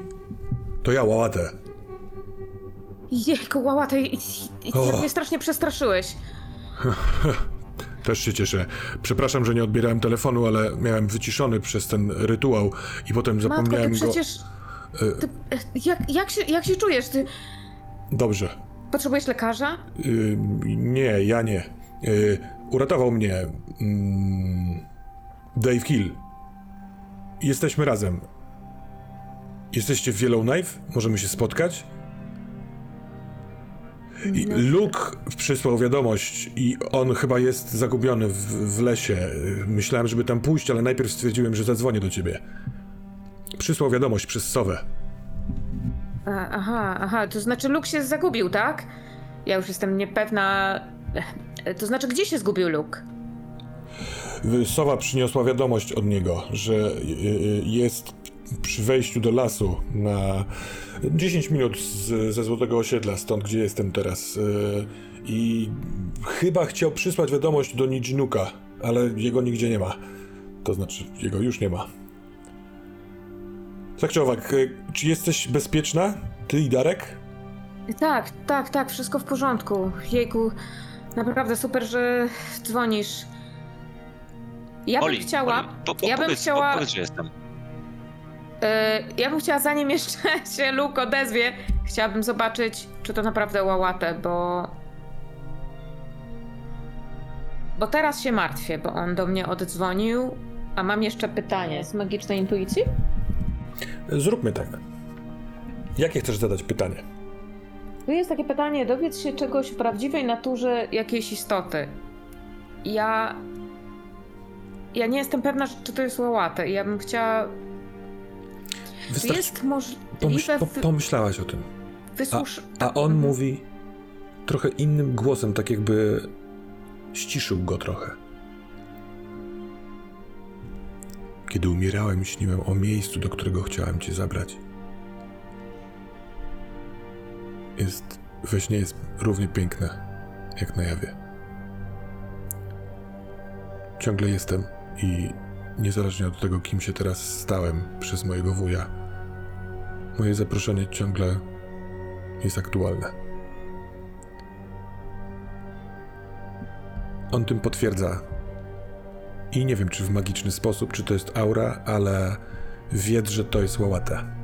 To ja, Łałatę. Jejku, łałatę, mnie strasznie przestraszyłeś. (laughs) Też się cieszę. Przepraszam, że nie odbierałem telefonu, ale miałem wyciszony przez ten rytuał i potem Matko, ty zapomniałem go. przecież... Ty, y, jak, jak, się, jak się czujesz? Ty Dobrze. potrzebujesz lekarza? Y, nie, ja nie. Y, uratował mnie mm, Dave Hill. Jesteśmy razem. Jesteście w Yellowknife? Możemy się spotkać? I Luke przysłał wiadomość i on chyba jest zagubiony w, w lesie. Myślałem, żeby tam pójść, ale najpierw stwierdziłem, że zadzwonię do ciebie. Przysłał wiadomość przez Sowę. A, aha, aha, to znaczy Luke się zagubił, tak? Ja już jestem niepewna. To znaczy, gdzie się zgubił Luke? Sowa przyniosła wiadomość od niego, że y, y, jest przy wejściu do lasu na 10 minut z, ze Złotego Osiedla, stąd gdzie jestem teraz. y, I chyba chciał przysłać wiadomość do Nijinuka, ale jego nigdzie nie ma. To znaczy, jego już nie ma. Tak czy owak, czy jesteś bezpieczna? Ty i Darek? Tak, tak, tak, wszystko w porządku. Jejku, naprawdę super, że dzwonisz. Ja bym Oli, chciała. Oli, po, po, ja bym powiedz, chciała- po, powiedz, że jestem. e, ja bym chciała, zanim jeszcze (laughs) się Luke odezwie, chciałabym zobaczyć, czy to naprawdę łałatę, bo. Bo teraz się martwię, bo on do mnie oddzwonił. A mam jeszcze pytanie z magicznej intuicji? Zróbmy tak. Jakie chcesz zadać pytanie? Tu jest takie pytanie, dowiedz się czegoś w prawdziwej naturze jakiejś istoty. Ja... Ja nie jestem pewna, czy to jest łałate. Ja bym chciała... Czy Wystarczy, jest możliwe... pomyśl, po, pomyślałaś o tym. Wysłusz... A on Mhm. mówi trochę innym głosem, tak jakby ściszył go trochę. Kiedy umierałem, śniłem o miejscu, do którego chciałem cię zabrać. Jest, we śnie jest równie piękne, jak na jawie. Ciągle jestem i niezależnie od tego, kim się teraz stałem przez mojego wuja, moje zaproszenie ciągle jest aktualne. On tym potwierdza. I nie wiem, czy w magiczny sposób, czy to jest aura, ale wiedz, że to jest łałata.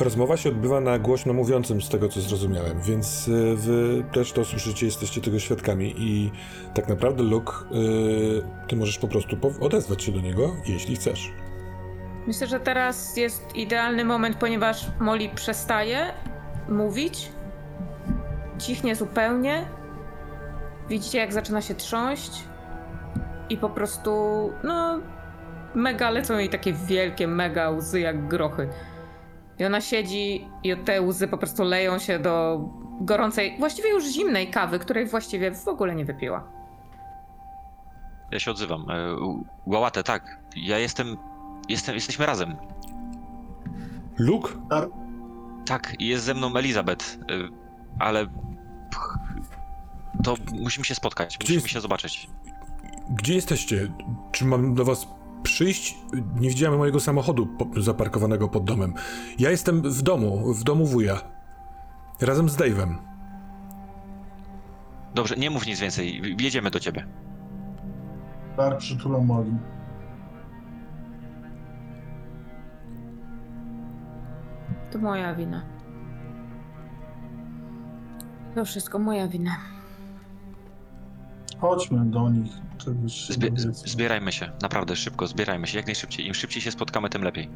Rozmowa się odbywa na głośno mówiącym, z tego co zrozumiałem, więc y, wy też to słyszycie, jesteście tego świadkami i tak naprawdę, Luke, y, ty możesz po prostu odezwać się do niego, jeśli chcesz. Myślę, że teraz jest idealny moment, ponieważ Molly przestaje mówić. Cichnie zupełnie. Widzicie, jak zaczyna się trząść. I po prostu, no, mega lecą jej takie wielkie, mega łzy jak grochy. I ona siedzi i te łzy po prostu leją się do gorącej, właściwie już zimnej kawy, której właściwie w ogóle nie wypiła. Ja się odzywam. E, Łałatę, tak. Ja jestem, jestem, jesteśmy razem. Luke? Tak, i jest ze mną Elizabeth, e, ale to musimy się spotkać, Gdzie musimy jest- się zobaczyć. Gdzie jesteście? Czy mam do was przyjść? Nie widziałem mojego samochodu po- zaparkowanego pod domem. Ja jestem w domu, w domu wuja. Razem z Dave'em. Dobrze, nie mów nic więcej, jedziemy do ciebie. Dar przytula Molly. To moja wina. To wszystko moja wina. Chodźmy do nich, Zbie zbierajmy się, naprawdę szybko, zbierajmy się, jak najszybciej. Im szybciej się spotkamy, tym lepiej.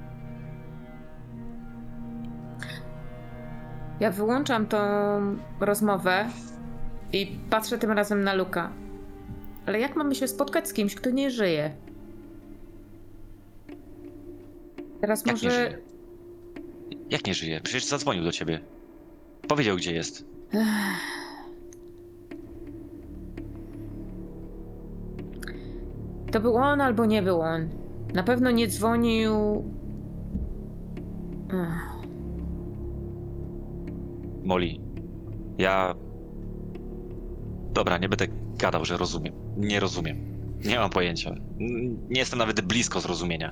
Ja wyłączam tą rozmowę i patrzę tym razem na Luka. Ale jak mamy się spotkać z kimś, kto nie żyje? Teraz Jak nie może. żyje? Jak nie żyje? Przecież zadzwonił do ciebie. Powiedział, gdzie jest. To był on albo nie był on. Na pewno nie dzwonił. Ech. Molly, ja... Dobra, nie będę gadał, że rozumiem. Nie rozumiem. Nie mam pojęcia. Nie jestem nawet blisko zrozumienia.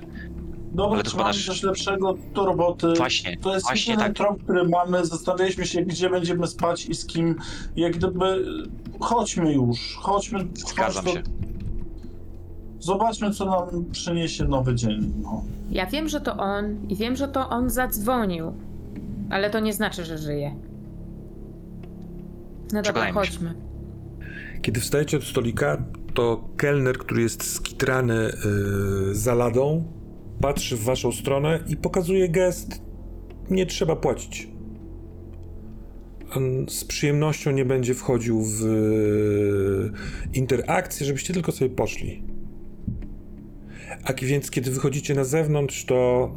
Dobra, Ale to czy chyba nasz- coś lepszego do roboty? Właśnie, To jest właśnie tak. trop, który mamy. Zastanawialiśmy się, gdzie będziemy spać i z kim. Jak gdyby... Chodźmy już, chodźmy. Zgadzam chodź się. Zobaczmy, co nam przyniesie nowy dzień. No. Ja wiem, że to on i wiem, że to on zadzwonił. Ale to nie znaczy, że żyje. No dobra, Przekonajmy się. chodźmy. Kiedy wstajecie od stolika, to kelner, który jest skitrany yy, za ladą, patrzy w waszą stronę i pokazuje gest: Nie trzeba płacić. On z przyjemnością nie będzie wchodził w yy, interakcję, żebyście tylko sobie poszli. A więc, kiedy wychodzicie na zewnątrz, to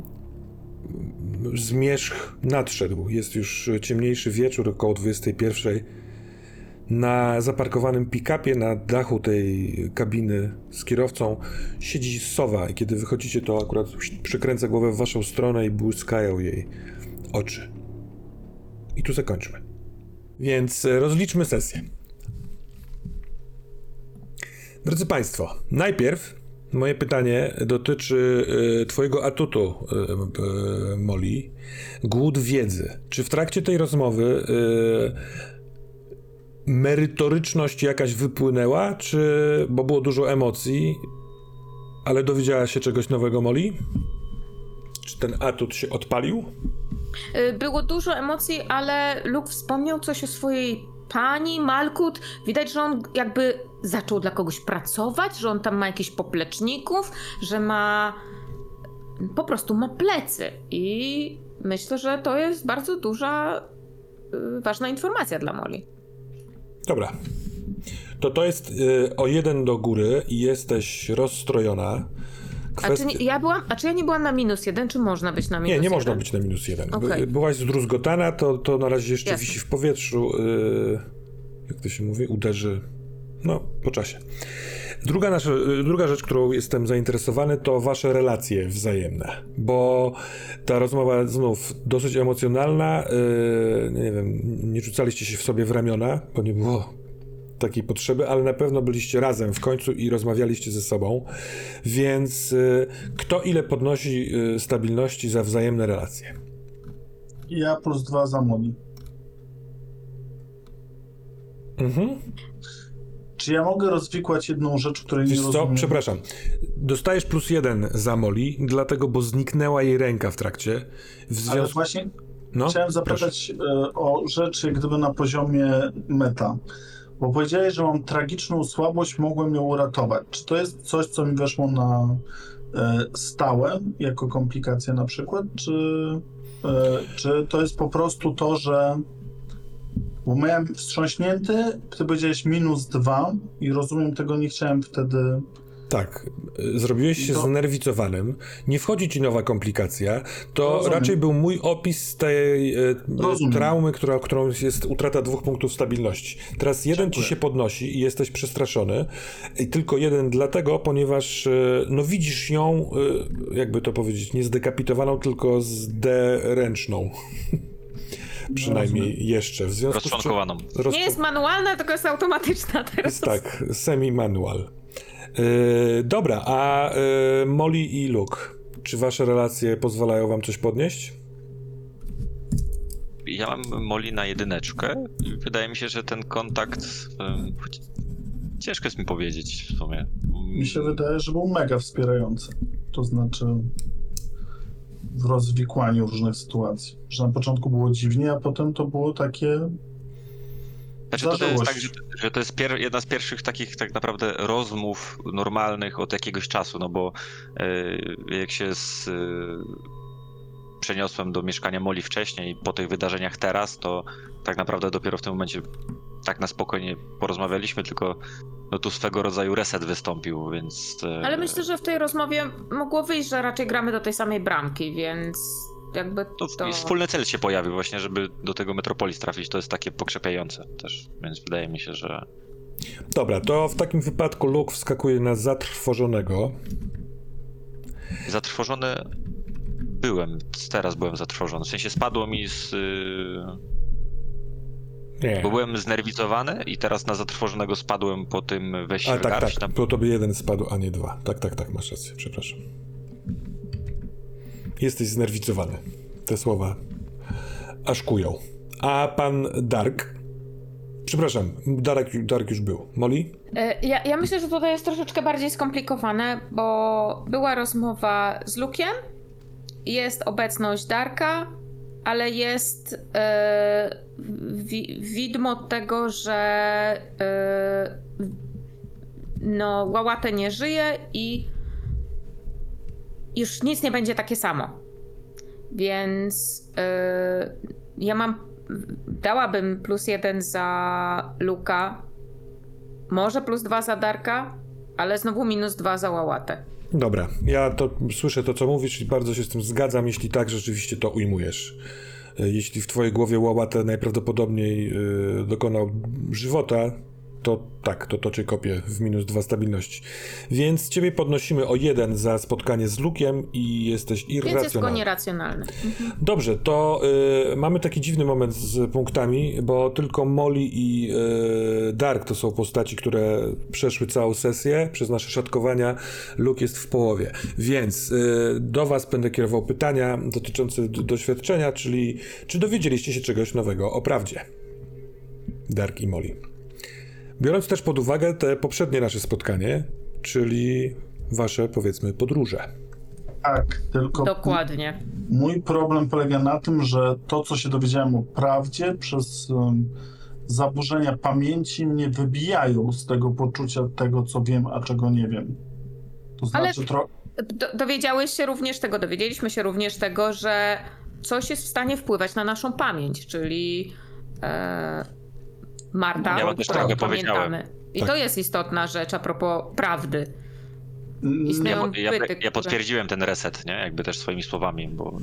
zmierzch nadszedł. Jest już ciemniejszy wieczór, około 21. Na zaparkowanym pick-upie na dachu tej kabiny z kierowcą siedzi sowa i kiedy wychodzicie, to akurat przykręca głowę w waszą stronę i błyskają jej oczy. I tu zakończmy. Więc e, rozliczmy sesję. Drodzy Państwo, najpierw moje pytanie dotyczy e, Twojego atutu, e, e, Molly. Głód wiedzy. Czy w trakcie tej rozmowy merytoryczność jakaś wypłynęła, czy bo było dużo emocji, ale dowiedziała się czegoś nowego Molly? Czy ten atut się odpalił? Y, Było dużo emocji, ale Luke wspomniał coś o swojej Pani Malkut, widać, że on jakby zaczął dla kogoś pracować, że on tam ma jakichś popleczników, że ma. Po prostu ma plecy. I myślę, że to jest bardzo duża, y, ważna informacja dla Moli. Dobra. To to jest y, o jeden do góry i jesteś rozstrojona. A czy, nie, ja byłam, a czy ja nie byłam na minus jeden, czy można być na minus Nie, nie jeden? można być na minus jeden. Okej. Byłaś zdruzgotana, to, to na razie jeszcze Jasne. wisi w powietrzu. y, jak to się mówi? Uderzy. No, po czasie. Druga, nasza, y, druga rzecz, którą jestem zainteresowany, to wasze relacje wzajemne. Bo ta rozmowa znów dosyć emocjonalna. y, nie wiem, nie rzucaliście się w sobie w ramiona, bo nie było takiej potrzeby, ale na pewno byliście razem w końcu i rozmawialiście ze sobą. Więc y, kto ile podnosi y, stabilności za wzajemne relacje? Ja plus dwa za Moli. Mhm. Czy ja mogę rozwikłać jedną rzecz, której nie Wiesz co? rozumiem? Przepraszam. Dostajesz plus jeden za Moli, dlatego, bo zniknęła jej ręka w trakcie. W Ale związku... właśnie No, chciałem proszę. zapytać e, o rzeczy gdyby na poziomie meta. Bo powiedziałeś, że mam tragiczną słabość, mogłem ją uratować. Czy to jest coś, co mi weszło na e, stałe, jako komplikacja na przykład? Czy, e, czy to jest po prostu to, że bo miałem wstrząśnięty, ty powiedziałeś minus dwa i rozumiem, tego nie chciałem wtedy... Tak, y, zrobiłeś się To- znerwicowanym, nie wchodzi ci nowa komplikacja, to Rozumiem. raczej był mój opis tej Rozumiem. traumy, która, którą jest utrata dwóch punktów stabilności. Teraz jeden Dziękuję. ci się podnosi i jesteś przestraszony i tylko jeden dlatego, ponieważ y, no widzisz ją, y, jakby to powiedzieć, nie zdekapitowaną, tylko zderęczną. (laughs) Przynajmniej Rozumiem. jeszcze. W związku czym... Rozczłonkowaną. Rozczłon- Nie jest manualna, tylko jest automatyczna teraz. jest tak, semi-manual. Yy, dobra, a yy, Molly i Luke, czy wasze relacje pozwalają wam coś podnieść? Ja mam Moli na jedyneczkę i wydaje mi się, że ten kontakt... choć Ciężko jest mi powiedzieć w sumie. Mi się wydaje, że był mega wspierający. To znaczy w rozwikłaniu różnych sytuacji. Że na początku było dziwnie, a potem to było takie. Znaczy to, to jest tak, że, że to jest pier- jedna z pierwszych takich tak naprawdę rozmów normalnych od jakiegoś czasu, no bo e, jak się z, e, przeniosłem do mieszkania Moli wcześniej po tych wydarzeniach teraz, to tak naprawdę dopiero w tym momencie tak na spokojnie porozmawialiśmy, tylko no tu swego rodzaju reset wystąpił, więc... e, Ale myślę, że w tej rozmowie mogło wyjść, że raczej gramy do tej samej bramki, więc jakby To, to... wspólny cel się pojawił właśnie, żeby do tego Metropolis trafić, to jest takie pokrzepiające też, więc wydaje mi się, że... Dobra, to w takim wypadku Luke wskakuje na zatrwożonego. Zatrwożony byłem, teraz byłem zatrwożony. W sensie spadło mi z. Yy, Nie. bo byłem znerwicowany i teraz na zatrwożonego spadłem po tym wejściu A tak, garść. tak, Tam, bo tobie jeden spadł, a nie dwa. Tak, tak, tak, masz rację, przepraszam. Jesteś znerwicowany. Te słowa aż kują. A pan Dark... Przepraszam, Dark, Dark już był. Molly? E, Ja, ja myślę, że tutaj jest troszeczkę bardziej skomplikowane, bo była rozmowa z Lukiem, jest obecność Darka, ale jest e, wi- widmo tego, że e, no, Łałatę nie żyje i już nic nie będzie takie samo. Więc e, ja mam. Dałabym plus jeden za Luka, może plus dwa za Darka, ale znowu minus dwa za Łałatę. Dobra, ja to słyszę to, co mówisz i bardzo się z tym zgadzam, jeśli tak rzeczywiście to ujmujesz. E, Jeśli w twojej głowie Łałatę najprawdopodobniej y, dokonał żywota, to tak, to to cię kopie w minus dwa stabilności. Więc ciebie podnosimy o jeden za spotkanie z Lukiem i jesteś Więc jest go irracjonalny. nieracjonalny. Dobrze, to y, mamy taki dziwny moment z punktami, bo tylko Molly i y, Dark to są postaci, które przeszły całą sesję przez nasze szatkowania. Luke jest w połowie. Więc y, do Was będę kierował pytania dotyczące doświadczenia, czyli czy dowiedzieliście się czegoś nowego o prawdzie? Dark i Molly. Biorąc też pod uwagę te poprzednie nasze spotkanie, czyli Wasze, powiedzmy, podróże. Tak, tylko Dokładnie. mój problem polega na tym, że to, co się dowiedziałem o prawdzie przez um, zaburzenia pamięci mnie wybijają z tego poczucia tego, co wiem, a czego nie wiem. To Ale- znaczy, tro... Do, dowiedziałeś się również tego, dowiedzieliśmy się również tego, że coś jest w stanie wpływać na naszą pamięć, czyli e, Marta, Ja o też której trochę powiedziałem. pamiętamy. I Tak. to jest istotna rzecz a propos prawdy. Istnieją Ja, ja, byty, ja które- potwierdziłem ten reset, nie? Jakby też swoimi słowami, bo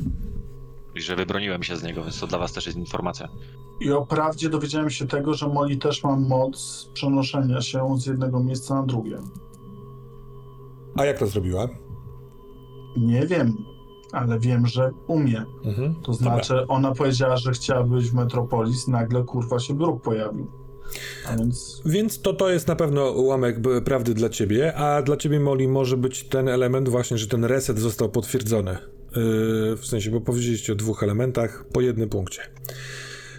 i że wybroniłem się z niego, więc to dla was też jest informacja. I o prawdzie dowiedziałem się tego, że Molly też ma moc przenoszenia się z jednego miejsca na drugie. A jak to zrobiła? Nie wiem, ale wiem, że umie. Mhm. To znaczy, ona powiedziała, że chciała być w Metropolis, nagle kurwa się druk pojawił. Więc Więc to, to jest na pewno ułamek prawdy dla ciebie, a dla ciebie, Molly, może być ten element właśnie, że ten reset został potwierdzony. Yy, w sensie, bo powiedzieliście o dwóch elementach po jednym punkcie.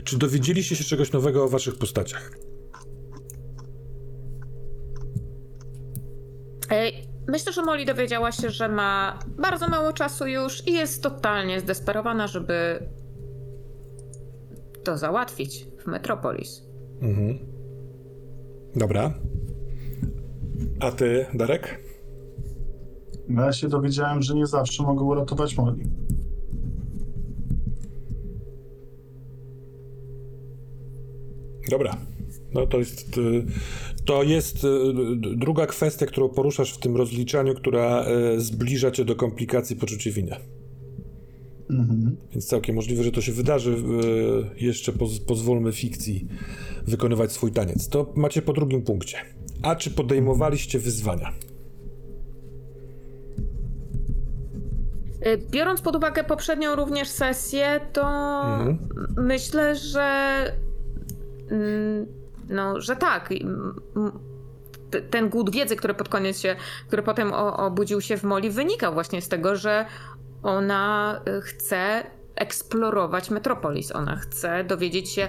Czy dowiedzieliście się czegoś nowego o waszych postaciach? Ej, Myślę, że Molly dowiedziała się, że ma bardzo mało czasu już i jest totalnie zdesperowana, żeby to załatwić w Metropolis. Mhm. Dobra. A ty, Darek? no ja się dowiedziałem, że nie zawsze mogę uratować Molly. Dobra. No to jest, y, to jest y, druga kwestia, którą poruszasz w tym rozliczaniu, która y, zbliża cię do komplikacji poczucia winy. Mhm. Więc całkiem możliwe, że to się wydarzy. y, Jeszcze poz, pozwólmy fikcji wykonywać swój taniec. To macie po drugim punkcie. A czy podejmowaliście wyzwania? Y, Biorąc pod uwagę poprzednią również sesję, to Mhm. myślę, że mm, no, że tak. Mm, t- Ten głód wiedzy, który pod koniec się, który potem o, obudził się w Moli, wynikał właśnie z tego, że ona y, chce eksplorować Metropolis. Ona chce dowiedzieć się,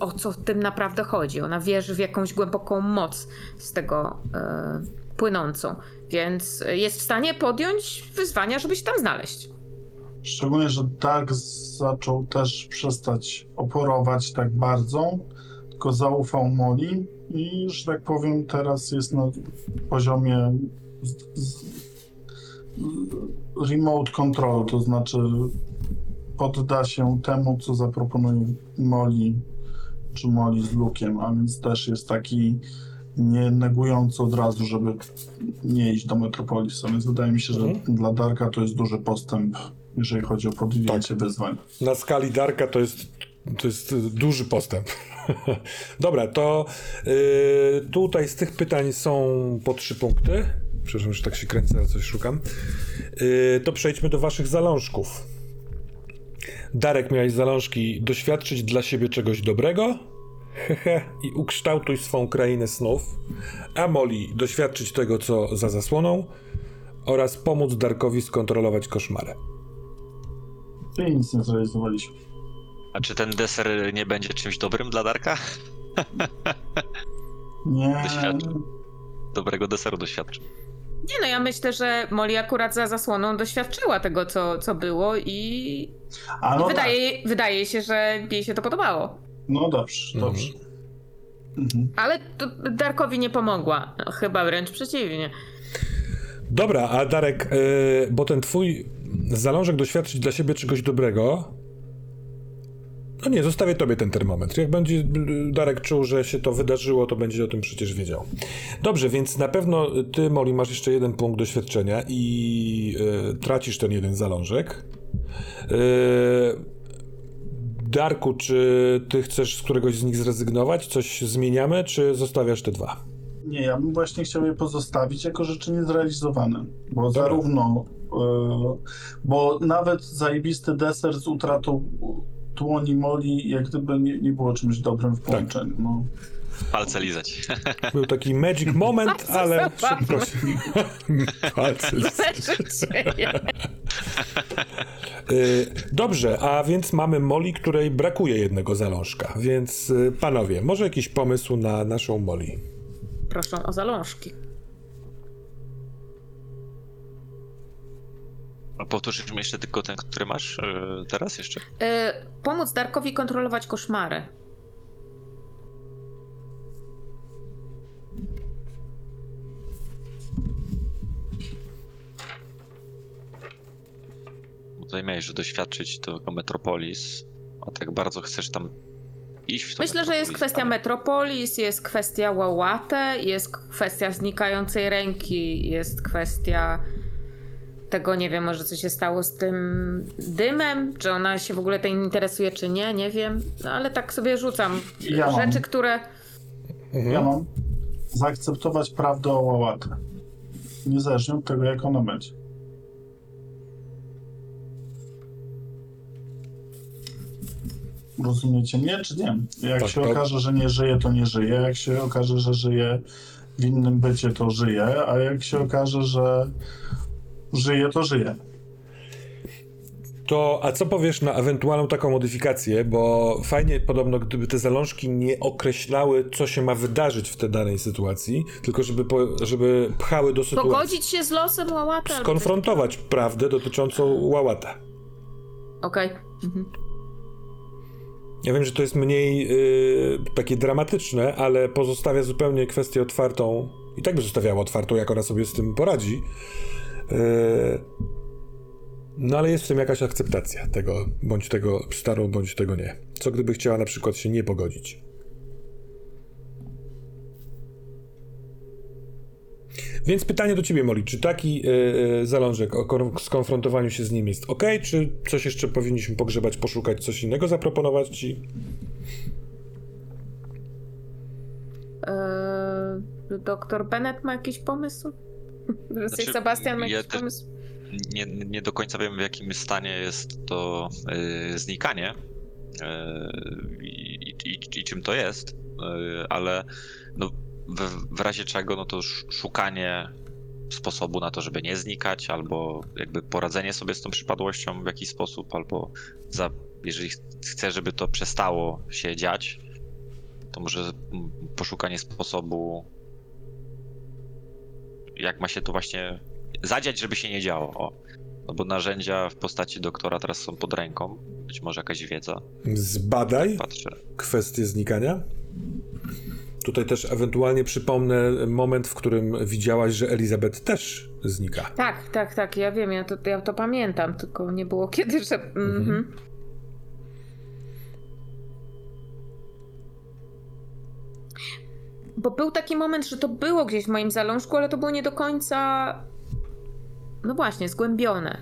o co w tym naprawdę chodzi. Ona wierzy w jakąś głęboką moc z tego y, płynącą. Więc jest w stanie podjąć wyzwania, żeby się tam znaleźć. Szczególnie, że Dark zaczął też przestać oporować tak bardzo, tylko zaufał Molly i, że tak powiem, teraz jest na poziomie z, z, remote control, to znaczy podda się temu, co zaproponuje Molly czy Molly z Lukiem, a więc też jest taki nie negujący od razu, żeby nie iść do Metropolis, a więc wydaje mi się, że Mhm. dla Darka to jest duży postęp, jeżeli chodzi o podjęcie wyzwań. Na skali Darka to jest, to jest duży postęp. (laughs) Dobra, to y, tutaj z tych pytań są po trzy punkty. Przepraszam, że tak się kręcę, ale coś szukam. Y, to przejdźmy do waszych zalążków. Darek, miałeś zalążki doświadczyć dla siebie czegoś dobrego hehe, (laughs) i ukształtuj swą krainę snów. A Molly, doświadczyć tego, co za zasłoną oraz pomóc Darkowi skontrolować koszmary. I nic nie zrealizowaliśmy. A czy ten deser nie będzie czymś dobrym dla Darka? Nie. (laughs) Doświadczy. Dobrego deseru doświadczy. Nie no, ja myślę, że Molly akurat za zasłoną doświadczyła tego, co, co było i, A i no wydaje, wydaje się, że jej się to podobało. tak. No dobrze, Mhm. dobrze. Mhm. Ale to Darkowi nie pomogła. No, chyba wręcz przeciwnie. Dobra, a Darek, yy, bo ten twój zalążek doświadczyć dla siebie czegoś dobrego. No nie, zostawię tobie ten termometr. Jak będzie Darek czuł, że się to wydarzyło, to będzie o tym przecież wiedział. Dobrze, więc na pewno ty, Molly, masz jeszcze jeden punkt doświadczenia i yy, tracisz ten jeden zalążek. Yy, Darku, czy ty chcesz z któregoś z nich zrezygnować? Coś zmieniamy, czy zostawiasz te dwa? Nie, ja bym właśnie chciał je pozostawić jako rzeczy niezrealizowane. Bo Dobra. zarówno. e, bo nawet zajebisty deser z utratą dłoni Moli, jak gdyby nie, nie było czymś dobrym Tak. w połączeniu. No. Palce lizać. (laughs) Był taki magic moment, (laughs) ale (laughs) się... Palce Y, Dobrze, a więc mamy Moli, której brakuje jednego zalążka. Więc y, panowie, może jakiś pomysł na naszą Moli? Proszę o zalążki. A powtórzysz mi jeszcze tylko ten, który masz e, teraz jeszcze? E, pomóc Darkowi kontrolować koszmary. Tutaj miałeś, że doświadczyć tego Metropolis, a tak bardzo chcesz tam iść w to Myślę, że jest kwestia Metropolis, jest kwestia Łałatę, jest kwestia znikającej ręki, jest kwestia tego, nie wiem, może co się stało z tym dymem, czy ona się w ogóle tym interesuje, czy nie, nie wiem. No ale tak sobie rzucam. Ja mam. Rzeczy, które... Mhm. Ja mam zaakceptować prawdę o łałatę. Niezależnie od tego, jak ona będzie. Rozumiecie mnie, czy nie? Jak Tak, się tak. okaże, że nie żyje, to nie żyje. Jak się okaże, że żyje w innym bycie, to żyje. A jak się okaże, że żyje, to żyje. To, a co powiesz na ewentualną taką modyfikację, bo fajnie podobno, gdyby te zalążki nie określały, co się ma wydarzyć w tej danej sytuacji, tylko żeby, po, żeby pchały do sytuacji. Pogodzić się z losem coś- Skonfrontować prawdę dotyczącą Łałata. Okej. Mhm. Ja wiem, że to jest mniej y, takie dramatyczne, ale pozostawia zupełnie kwestię otwartą. I tak by zostawiała otwartą, jak ona sobie z tym poradzi. Y, no ale jest w tym jakaś akceptacja tego, bądź tego starą, bądź tego nie. Co gdyby chciała na przykład się nie pogodzić? Więc pytanie do ciebie, Moli, czy taki y, y, zalążek o kon- skonfrontowaniu się z nim jest ok, czy coś jeszcze powinniśmy pogrzebać, poszukać, coś innego zaproponować ci? Eee, Doktor Bennett ma jakiś pomysł? Znaczy, Sebastian ma ja jakiś też- pomysł? nie, nie do końca wiem, w jakim stanie jest to y, znikanie y, i, i, i czym to jest, y, ale no, w, w razie czego, no to sz- szukanie sposobu na to, żeby nie znikać, albo jakby poradzenie sobie z tą przypadłością w jakiś sposób, albo za, jeżeli ch- chcę, żeby to przestało się dziać, to może mm, poszukanie sposobu, jak ma się to właśnie zadziać, żeby się nie działo. O. No bo narzędzia w postaci doktora teraz są pod ręką. Być może jakaś wiedza. Zbadaj Patrzę. kwestię znikania. Tutaj też ewentualnie przypomnę moment, w którym widziałaś, że Elizabeth też znika. Tak, tak, tak, ja wiem, ja to, ja to pamiętam, tylko nie było kiedy, że... Mhm. Bo był taki moment, że to było gdzieś w moim zalążku, ale to było nie do końca... No właśnie, zgłębione.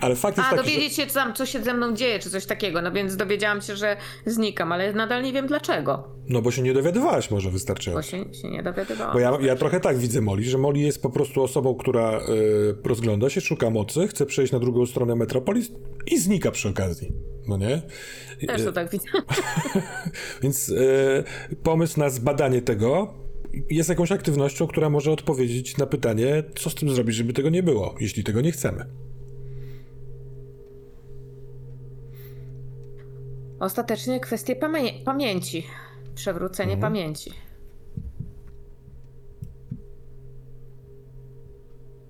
Ale fakt jest A, taki, że... dowiedzieć się tam, co się ze mną dzieje, czy coś takiego. No więc dowiedziałam się, że znikam, ale nadal nie wiem dlaczego. No bo się nie dowiadywałaś może Bo wystarczająco. się, się nie dowiadywałam. Bo ja, ja trochę tak widzę Moli, że Moli jest po prostu osobą, która y, rozgląda się, szuka mocy, chce przejść na drugą stronę Metropolis i znika przy okazji. No nie? Też to tak widzę. (laughs) Więc y, pomysł na zbadanie tego jest jakąś aktywnością, która może odpowiedzieć na pytanie, co z tym zrobić, żeby tego nie było, jeśli tego nie chcemy. Ostatecznie kwestie pamię- pamięci. Przewrócenie Mhm. pamięci.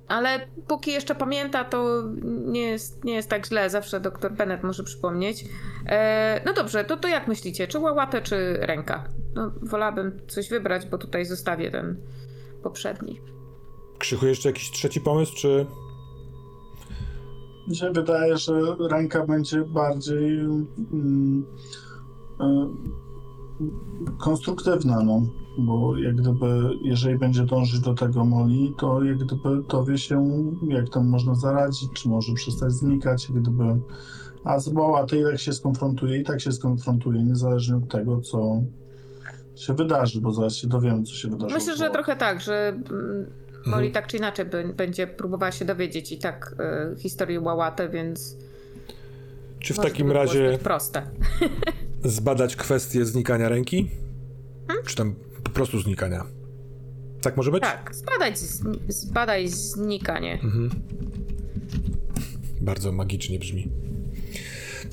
Ale póki jeszcze pamięta, to nie jest, nie jest tak źle. Zawsze doktor Bennett może przypomnieć. E, no dobrze, to, to jak myślicie? Czy łałatę, czy ręka? No, wolałabym coś wybrać, bo tutaj zostawię ten poprzedni. Krzychu jeszcze jakiś trzeci pomysł, czy... Mi się wydaje, że ręka będzie bardziej mm, e, konstruktywna, no. Bo jak gdyby, jeżeli będzie dążyć do tego Moli, to jak gdyby dowie się, jak tam można zaradzić, czy może przestać znikać, jak gdyby... A z Bałatą i tak się skonfrontuje, i tak się skonfrontuje, niezależnie od tego, co się wydarzy, bo zaraz się dowiemy, co się wydarzy. Myślę, że trochę tak, że mm, Mhm. Tak czy inaczej będzie próbowała się dowiedzieć i tak y, historii łałatę, więc Czy w takim razie proste. (laughs) zbadać kwestię znikania ręki? Czy tam po prostu znikania? Tak może być? Tak, zbadaj, z- zbadaj znikanie. Mhm. Bardzo magicznie brzmi.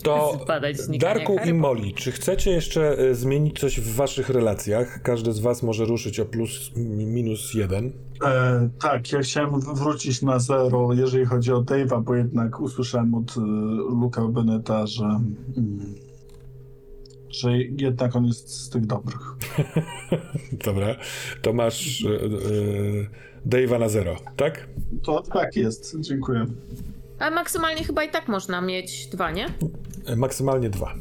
To (laughs) Darku i Moli, czy chcecie jeszcze e, zmienić coś w waszych relacjach? Każdy z was może ruszyć o plus mi- minus jeden. E, tak, ja chciałem wrócić na zero, jeżeli chodzi o Dave'a, bo jednak usłyszałem od y, Luka Beneta, że, mm, że jednak on jest z tych dobrych. (laughs) Dobra, to masz e, Dave'a na zero, tak? To tak jest, dziękuję. Ale maksymalnie chyba i tak można mieć dwa, nie? E, Maksymalnie dwa.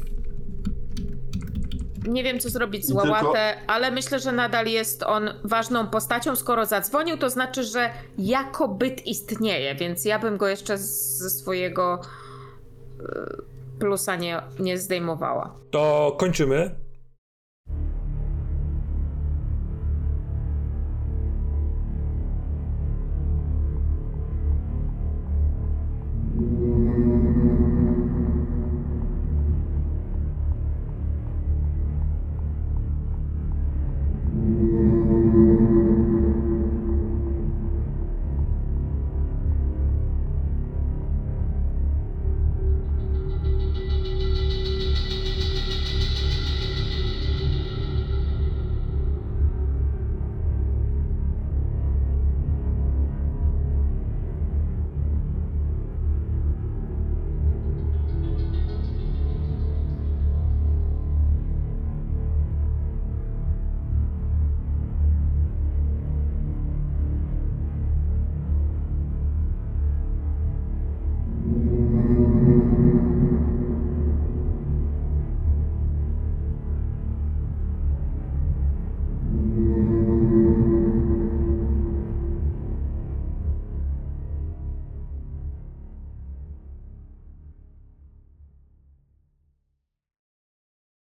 Nie wiem, co zrobić z I tylko- Łałatę, ale myślę, że nadal jest on ważną postacią. Skoro zadzwonił, to znaczy, że jako byt istnieje, więc ja bym go jeszcze z- ze swojego y, plusa nie, nie zdejmowała. To kończymy.